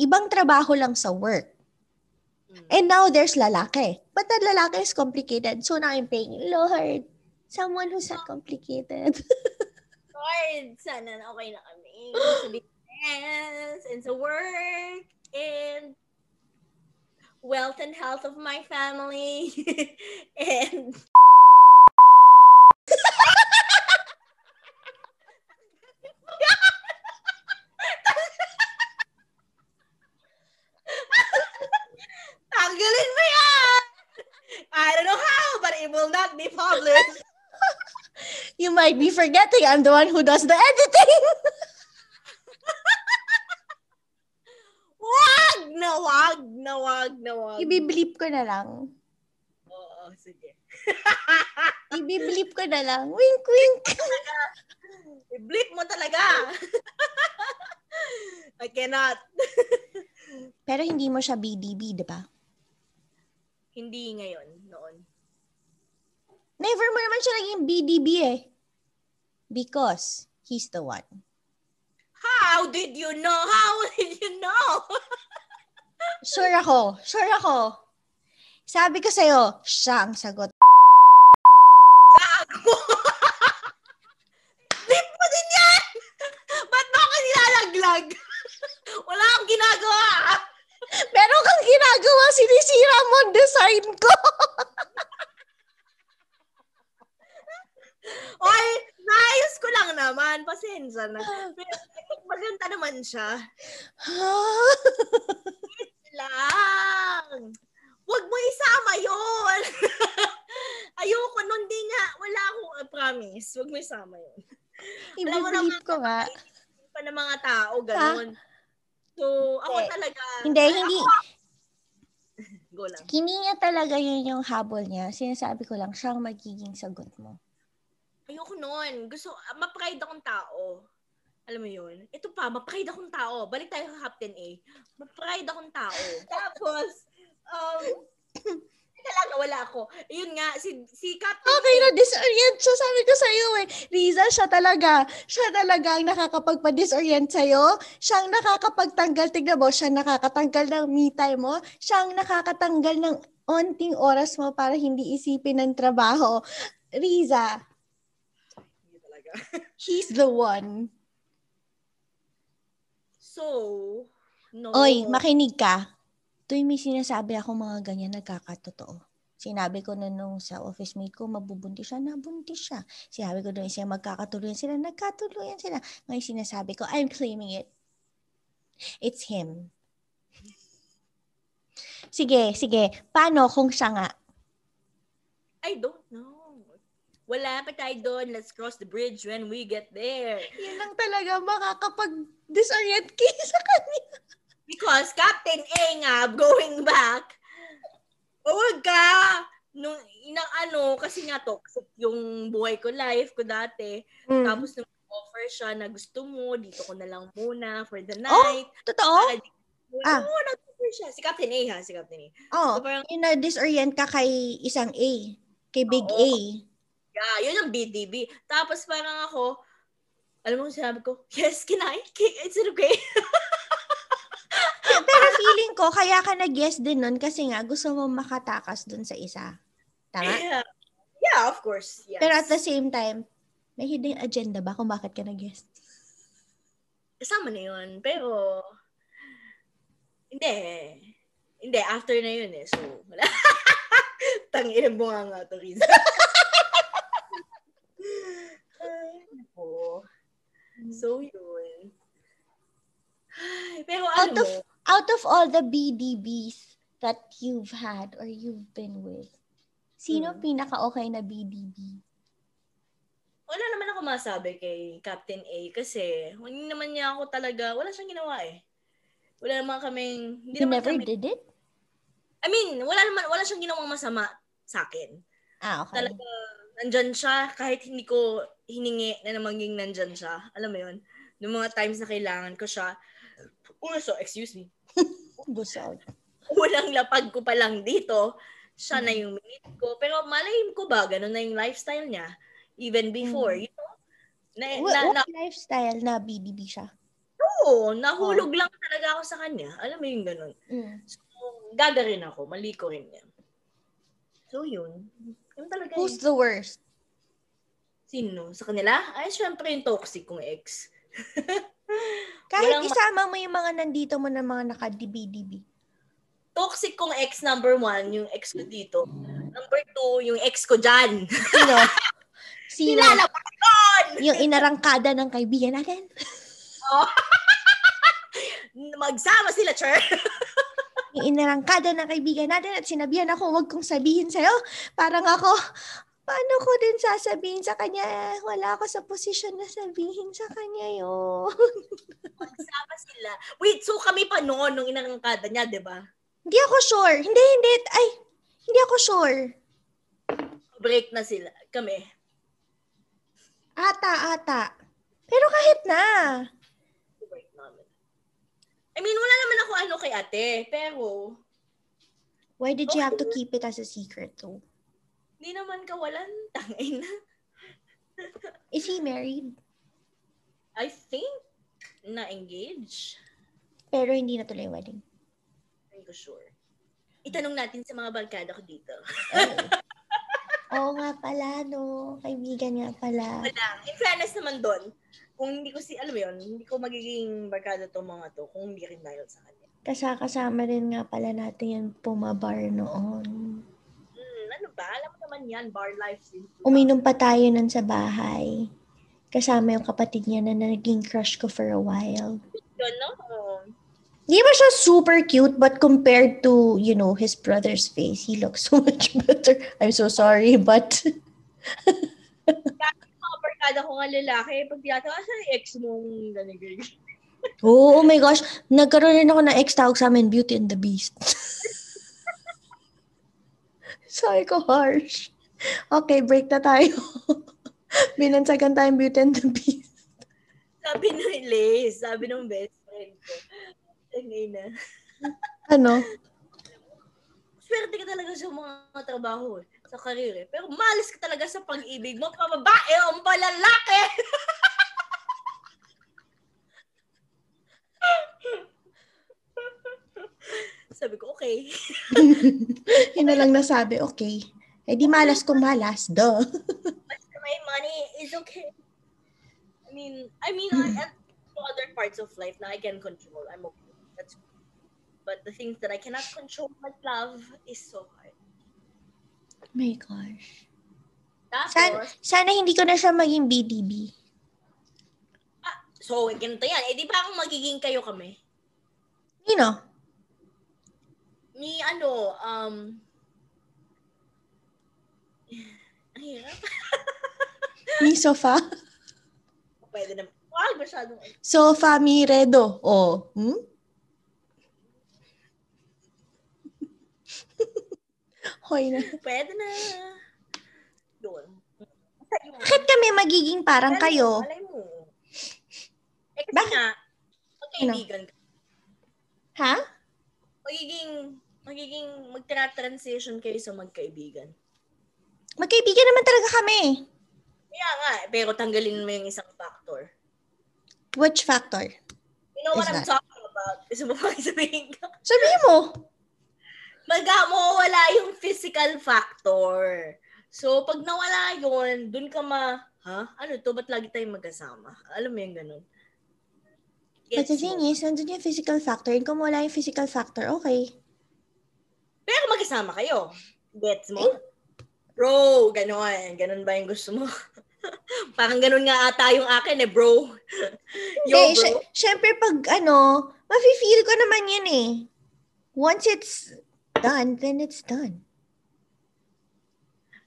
Speaker 1: Ibang trabaho lang sa work.
Speaker 2: Mm.
Speaker 1: And now there's lalaki. But that lalaki is complicated. So now I'm praying, Lord, someone who's not complicated. <laughs>
Speaker 2: Lord, sana na okay na kami. <gasps> Sa business, and sa work, and wealth and health of my family. <laughs> and be published. <laughs>
Speaker 1: you might be forgetting I'm the one who does the editing. <laughs>
Speaker 2: Wag na wag na wag na wag.
Speaker 1: Ibiblip ko na lang.
Speaker 2: Oo, sige. <laughs>
Speaker 1: Ibiblip ko na lang. Wink, wink.
Speaker 2: I-blip mo talaga. I cannot.
Speaker 1: Pero hindi mo siya BDB, di ba?
Speaker 2: Hindi ngayon, noon.
Speaker 1: Never mo naman siya naging BDB eh. Because he's the one.
Speaker 2: How did you know? How did you know? <laughs>
Speaker 1: Sure ako. Sure ako. Sabi ko sa'yo, siya ang sagot.
Speaker 2: Gago! <laughs> Blip mo din yan! Ba't mo ako nilalaglag? <laughs> Wala akong ginagawa.
Speaker 1: Meron kang ginagawa, sinisira mo ang design ko. <laughs>
Speaker 2: Oy, naayos ko lang naman. Pasensya na. <laughs> Maganda naman siya. <laughs> lang. Huwag mo isama yun. Ayoko nun, di nga. Wala akong uh, promise. Huwag mo isama mo
Speaker 1: Ibiblip ko nga.
Speaker 2: Pa ng mga tao, ganun. So, ako
Speaker 1: Hindi.
Speaker 2: talaga.
Speaker 1: Hindi,
Speaker 2: Ay,
Speaker 1: hindi.
Speaker 2: ako- Go lang.
Speaker 1: Hindi niya talaga yun yung habol niya. Sinasabi ko lang, siyang magiging sagot mo.
Speaker 2: Ayoko nun. Gusto, ah, ma-pride akong tao. Alam mo yun? Ito pa, ma-pride akong tao. Balik tayo sa Captain A. Ma-pride akong tao. <laughs> Tapos, um, <coughs> teka lang, nawala ako. Yun nga, si, si Captain
Speaker 1: Okay na, disorient siya. Sabi ko sa'yo eh. Riza, siya talaga. Siya talaga ang nakakapagpa-disorient sa'yo. Siya ang nakakapagtanggal, tignan mo, siya ang nakakatanggal ng me time mo. Siya ang nakakatanggal ng onting oras mo para hindi isipin ng trabaho. Riza,
Speaker 2: talaga.
Speaker 1: he's the one.
Speaker 2: So, no.
Speaker 1: Oy, makinig ka. Tuwing may sinasabi ako mga ganyan, nagkakatotoo. Sinabi ko na nung sa office mate ko, mabubuntis siya, nabuntis siya. Sinabi ko doon siya, magkakatuluyan sila, nagkatuluyan sila. Ngayon sinasabi ko, I'm claiming it. It's him. Sige, sige. Paano kung siya nga?
Speaker 2: I don't know. Wala pa tayo doon. Let's cross the bridge when we get there.
Speaker 1: Yun lang talaga makakapag-disorient <laughs> kayo sa kanya.
Speaker 2: Because Captain A nga, going back, huwag ka, nung inang ano, kasi nga toxic yung buhay ko, life ko dati.
Speaker 1: Mm.
Speaker 2: Tapos nung offer siya na gusto mo, dito ko na lang muna for the
Speaker 1: Oh,
Speaker 2: night.
Speaker 1: Totoo?
Speaker 2: Para di-
Speaker 1: Ah.
Speaker 2: Oo, nag-offer siya. Si Captain A ha, si Captain A.
Speaker 1: Oh,
Speaker 2: So, parang-
Speaker 1: yun na disorient ka kay isang A. Kay Big
Speaker 2: Oo.
Speaker 1: A.
Speaker 2: Yeah, yun ang BDB. Tapos parang ako, alam mo sinabi ko, yes, can I? Can- Is it okay?
Speaker 1: Pero feeling ko, kaya ka nag-yes din nun kasi nga gusto mo makatakas dun sa isa. Tama?
Speaker 2: Yeah. Yeah, of course. Yes.
Speaker 1: Pero at the same time, may hidden agenda ba kung bakit ka nag-yes?
Speaker 2: kasama na yun. Pero, hindi. Hindi, after na yun eh. So, wala. <laughs> Tangin mo nga nga to, Riza. <laughs> Ay, nako. So, yun. Ay, pero
Speaker 1: Out
Speaker 2: ano
Speaker 1: of, out of all the BDBs that you've had or you've been with, sino
Speaker 2: Hmm.
Speaker 1: pinaka-okay na BDB?
Speaker 2: wala naman ako masabi kay Captain A kasi hindi naman niya ako talaga, wala siyang ginawa eh. Wala naman kaming, hindi
Speaker 1: You
Speaker 2: naman
Speaker 1: never
Speaker 2: kami,
Speaker 1: did it?
Speaker 2: I mean, wala naman, wala siyang ginawang masama sa akin.
Speaker 1: Ah, okay.
Speaker 2: talaga nandyan siya kahit hindi ko hiningi na na maging nandyan siya. Alam mo yun? Noong mga times na kailangan ko siya. Oh, so, excuse me. <laughs>
Speaker 1: Busog.
Speaker 2: Unang lapag ko pa lang dito, siya na yung minute ko. Pero malay ko ba, ganun na yung lifestyle niya. Even before, you know? Na,
Speaker 1: What,
Speaker 2: na,
Speaker 1: what
Speaker 2: na,
Speaker 1: lifestyle na BDB siya?
Speaker 2: oo, nahulog lang talaga ako sa kanya. Alam mo yung ganun.
Speaker 1: Mm.
Speaker 2: So, gaga rin ako. Mali ko rin yan. So, yun. Yun talaga
Speaker 1: Who's
Speaker 2: yun.
Speaker 1: the worst?
Speaker 2: Sino? Sa kanila? Ay, syempre yung toxic kong ex. <laughs>
Speaker 1: Kahit
Speaker 2: Walang ma-
Speaker 1: isama mo yung mga nandito mo na mga naka-DB-DB.
Speaker 2: toxic kong ex number one, yung ex ko dito. Number two, yung ex ko dyan.
Speaker 1: Sino? <laughs> Sino?
Speaker 2: Yun!
Speaker 1: Yung inarangkada ng kaibigan natin? <laughs>
Speaker 2: Magsama sila, Cher.
Speaker 1: Inarangkada ng kaibigan natin at sinabihan ako, wag kong sabihin sa'yo. Parang ako, paano ko din sasabihin sa kanya? Wala ako sa posisyon na sabihin sa kanya yun. <laughs>
Speaker 2: Magsama sila. Wait, so kami pa noon nung inarangkada niya, di ba?
Speaker 1: hindi ako sure. Hindi, hindi. Ay, hindi ako sure.
Speaker 2: Break na sila. Kami.
Speaker 1: Ata, ata. Pero kahit na.
Speaker 2: Mean, wala naman ako ano kay ate, pero
Speaker 1: Why did you have to keep it as a secret though?
Speaker 2: hindi naman kawalan. <laughs> Tangay na.
Speaker 1: Is he married?
Speaker 2: I think na-engage.
Speaker 1: Pero hindi na tuloy wedding.
Speaker 2: Hindi ko sure. Itanong natin sa mga barkada ko dito.
Speaker 1: Oo <laughs> nga pala, no. Kaibigan nga pala.
Speaker 2: Wala. In fairness naman doon, kung hindi ko si, alam mo yun, hindi ko magiging barkada to mga to kung hindi rin dahil sa kanya.
Speaker 1: Kasakasama rin nga pala natin yung pumabar noon.
Speaker 2: Hmm, ano ba? Alam mo naman yan, bar life. din.
Speaker 1: Uminom pa tayo nun sa bahay. Kasama yung kapatid niya na naging crush ko for a while.
Speaker 2: Yun, no? Oo.
Speaker 1: Di ba siya super cute but compared to, you know, his brother's face, he looks <laughs> so much better. I'm so sorry, but
Speaker 2: barkada ko nga lalaki, pag tiyatawa, siya yung ex mong ganigay.
Speaker 1: Oh, oh my gosh. Nagkaroon rin ako ng ex tawag sa amin, Beauty and the Beast. <laughs> Sabi ko, harsh. Okay, break na tayo. <laughs> Binansagan tayong Beauty and the Beast.
Speaker 2: Sabi nung Liz, sabi nung best friend ko. Tangay na.
Speaker 1: Ano?
Speaker 2: Swerte ka talaga sa mga trabaho eh, sa karir eh. Pero malis ka talaga sa pag-ibig mo, pababae o palalaki. <laughs> Sabi ko, okay. <laughs>
Speaker 1: Yun na lang nasabi, okay. Eh di malas kung malas.
Speaker 2: Basta may money is okay. I mean, I mean, I, at other parts of life na I can control, I'm okay. That's But the things that I cannot control, like love, is so hard.
Speaker 1: My gosh.
Speaker 2: Tapos,
Speaker 1: Sana, sana hindi ko na siya maging BDB.
Speaker 2: ah, so, ganito yan. Eh, di ba kung magiging kayo kami?
Speaker 1: Know,
Speaker 2: Ni ano, um, <laughs> ang hirap.
Speaker 1: ni sofa.
Speaker 2: Pwede na. Wag masyadong.
Speaker 1: Sofa mi redo. Oh, hmm? Hoy na. <laughs>
Speaker 2: Pwede na. Doon.
Speaker 1: Bakit kami magiging parang kayo?
Speaker 2: Malay mo. Eh, kasi
Speaker 1: Bakit?
Speaker 2: nga, magkaibigan ka.
Speaker 1: Ha?
Speaker 2: Magiging, magiging, magtra-transition kayo sa magkaibigan.
Speaker 1: Magkaibigan naman talaga kami.
Speaker 2: Kaya nga, eh, pero tanggalin mo yung isang factor.
Speaker 1: Which factor?
Speaker 2: You know what
Speaker 1: Is
Speaker 2: I'm
Speaker 1: that?
Speaker 2: talking about? Gusto mo ba sabihin ko?
Speaker 1: Sabihin mo.
Speaker 2: Maga mo wala yung physical factor. So, pag nawala yun, dun ka ma, ha? Ano to? Ba't lagi tayong magkasama? Alam mo yung ganun.
Speaker 1: But the
Speaker 2: Gets
Speaker 1: thing
Speaker 2: mo?
Speaker 1: is, nandun yung physical factor. And kung wala yung physical factor, okay.
Speaker 2: Pero magkasama kayo. Gets mo? Bro, ganon. Ganon ba yung gusto mo? <laughs> Parang ganon nga ata yung akin eh, bro. <laughs> Yo,
Speaker 1: Hindi,
Speaker 2: bro.
Speaker 1: sy- syempre pag ano, mafe-feel ko naman yan eh. Once it's done, then it's done.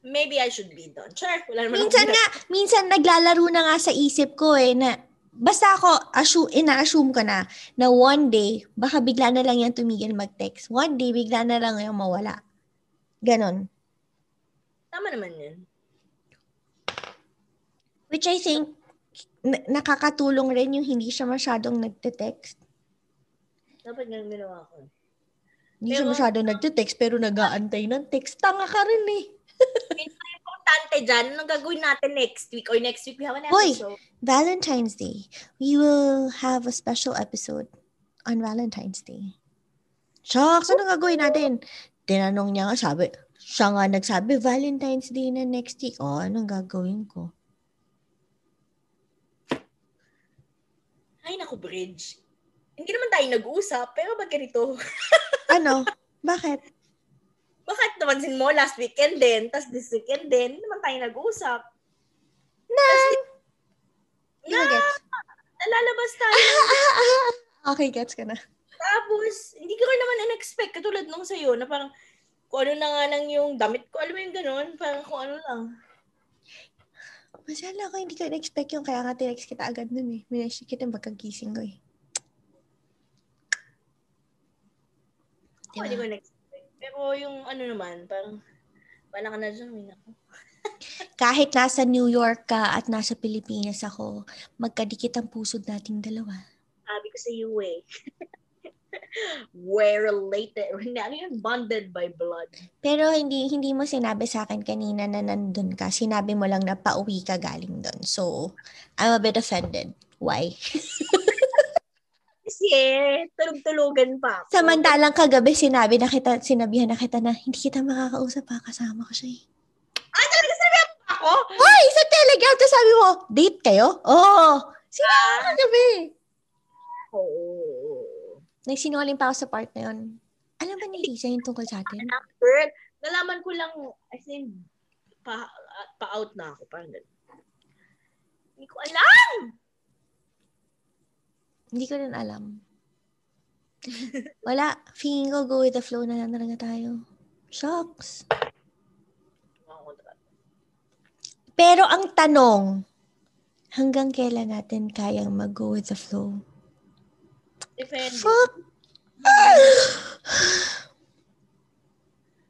Speaker 2: Maybe I should be done. Sure, wala naman
Speaker 1: Minsan nga, minsan naglalaro na nga sa isip ko eh na basta ako, assume, ina-assume ko na na one day, baka bigla na lang yan tumigil mag-text. One day, bigla na lang yung mawala. Ganon.
Speaker 2: Tama naman yun.
Speaker 1: Which I think, na- nakakatulong rin yung hindi siya masyadong nagte-text.
Speaker 2: Dapat ganun ginawa ko.
Speaker 1: Hindi siya masyadong nagte-text pero nag-aantay ng text. Tanga ka rin eh. <laughs>
Speaker 2: Importante dyan, anong gagawin natin next week? Or next week we have an
Speaker 1: Hoy!
Speaker 2: episode.
Speaker 1: Valentine's Day. We will have a special episode on Valentine's Day. Shucks, ano gagawin natin? Tinanong niya nga, sabi, siya nga nagsabi, Valentine's Day na next week. Oh, anong gagawin ko?
Speaker 2: Ay, naku, Bridge. Hindi naman tayo nag-uusap, pero ba't ganito? <laughs>
Speaker 1: Ano? Bakit?
Speaker 2: Bakit namansin mo last weekend din, tas this weekend din, naman tayo nag-uusap.
Speaker 1: Na! Hindi
Speaker 2: Na, nalalabas tayo. <laughs>
Speaker 1: okay, gets ka na.
Speaker 2: Tapos, hindi ko naman in-expect, katulad nung sa'yo, na parang, kung ano na nga lang yung damit ko, alam mo yung ganun, parang kung ano lang.
Speaker 1: Masala ko, hindi ko in-expect yung kaya nga tinext kita agad nun eh. Minesh kita pagkagising ko eh.
Speaker 2: Ako, hindi ko in-expect. Pero yung ano naman, parang, wala ka na dyan, may nako. <laughs>
Speaker 1: Kahit nasa New York ka at nasa Pilipinas ako, magkadikit ang pusod nating dalawa.
Speaker 2: Sabi ko sa iyo eh. <laughs> We're related. <laughs> Ano yun? Bonded by blood.
Speaker 1: Pero hindi hindi mo sinabi sa akin kanina na nandun ka. Sinabi mo lang na pauwi ka galing doon. So, I'm a bit offended. Why?
Speaker 2: Kasi tulog-tulogan pa ako.
Speaker 1: Samantalang kagabi sinabi na kita, sinabihan na kita na hindi kita makakausap ha, kasama ko siya eh.
Speaker 2: Ay, talaga sinabi mo ako?
Speaker 1: Ay, sa Telegram, tapos sabi mo, date kayo? Oo. Oh, sinabi
Speaker 2: Ah.
Speaker 1: kagabi.
Speaker 2: Oo.
Speaker 1: Nagsinungaling pa ako sa part na yun. Alam ba ni Lisa yung tungkol sa atin?
Speaker 2: Girl, nalaman ko lang, as in, pa, pa-out na ako. Parang ganun. Hindi ko alam!
Speaker 1: Hindi ko rin alam. Wala. Feeling ko go with the flow na lang talaga tayo. Shocks. Pero ang tanong, hanggang kailan natin kayang mag-go with the flow?
Speaker 2: Depende.
Speaker 1: Fuck.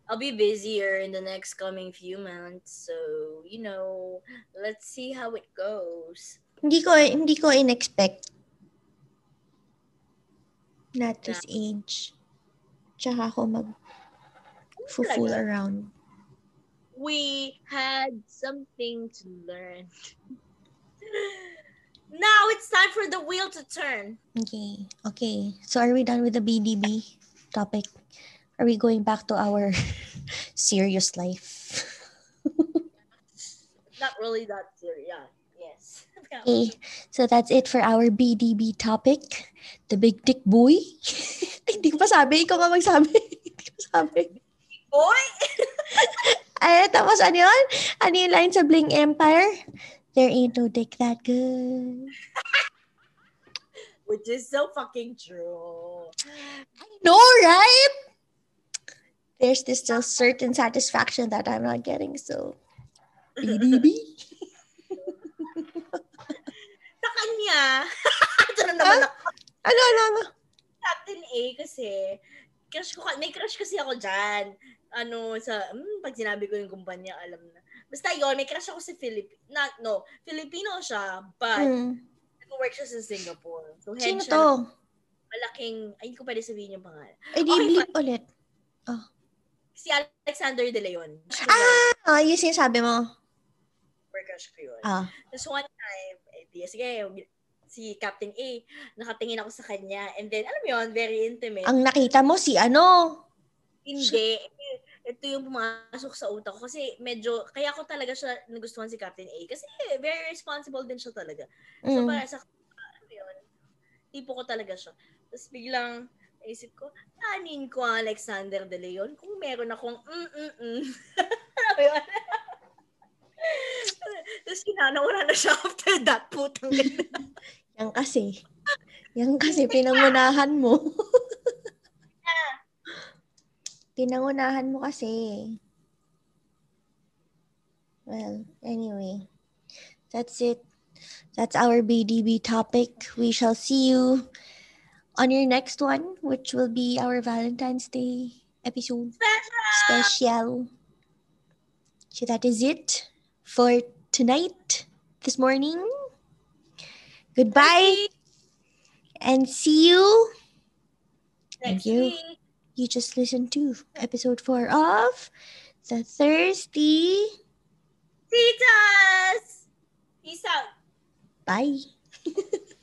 Speaker 2: I'll be busier in the next coming few months. So, you know, let's see how it goes.
Speaker 1: hindi ko, hindi ko in-expect na at this age. Tsaka ako mag fool around.
Speaker 2: We had something to learn. <laughs> now it's time for the wheel to turn.
Speaker 1: Okay. Okay. So are we done with the BDB topic? Are we going back to our <laughs> serious life? <laughs>
Speaker 2: Not really that serious. Yeah.
Speaker 1: Okay. So that's it for our BDB topic. The big dick boy. <laughs> Hindi ko pa sabi. Ikaw nga magsabi. <laughs> Hindi ko sabi.
Speaker 2: Boy! <laughs>
Speaker 1: Ay, tapos ano yun? Ano yung line sa Bling Empire? There ain't no dick that good.
Speaker 2: Which is so fucking true.
Speaker 1: I know, right? There's this still certain satisfaction that I'm not getting, so BDB.
Speaker 2: Kanya, ito na <laughs> naman ako.
Speaker 1: Ano, ano, ano?
Speaker 2: Captain A kasi, crush ko, may crush kasi ako dyan. Ano, sa, hmm, pag sinabi ko yung kumpanya, alam na. Basta yun, may crush ako sa Philip, not, no, Filipino siya, but,
Speaker 1: Hmm.
Speaker 2: nag-work siya sa Singapore. So,
Speaker 1: Sino
Speaker 2: siya
Speaker 1: to?
Speaker 2: ng malaking, ay, hindi ko pwede sabihin yung pangalan.
Speaker 1: Ay, di
Speaker 2: Okay,
Speaker 1: bleep ulit.
Speaker 2: Si Alexander De Leon.
Speaker 1: Ah, yung sinasabi mo.
Speaker 2: Super crush ko yun.
Speaker 1: Ah,
Speaker 2: Tapos one time, eh, di, sige, si Captain A, nakatingin ako sa kanya, and then, alam mo yun, very intimate.
Speaker 1: ang nakita mo si ano?
Speaker 2: Hindi. Ito yung pumasok sa utak ko. Kasi medyo, kaya ko talaga siya nagustuhan si Captain A. Kasi very responsible din siya talaga. So
Speaker 1: Mm.
Speaker 2: para sa, ano yun, tipo ko talaga siya. Tapos biglang, isip ko, anin ko ang Alexander De Leon kung meron akong mm-mm-mm. <laughs> Alam mo yun? <laughs> Tapos kinanawa na siya <laughs> after that putang ganda.
Speaker 1: Yan kasi. Yan kasi pinangunahan mo. <laughs> pinangunahan mo kasi. Well, anyway. That's it. That's our BDB topic. We shall see you on your next one, which will be our Valentine's Day episode special. So that is it for tonight, this morning. Goodbye and see you.
Speaker 2: Next
Speaker 1: Thank you.
Speaker 2: week.
Speaker 1: You just listened to episode four of The Thirsty.
Speaker 2: Titas! Peace out.
Speaker 1: Bye. <laughs>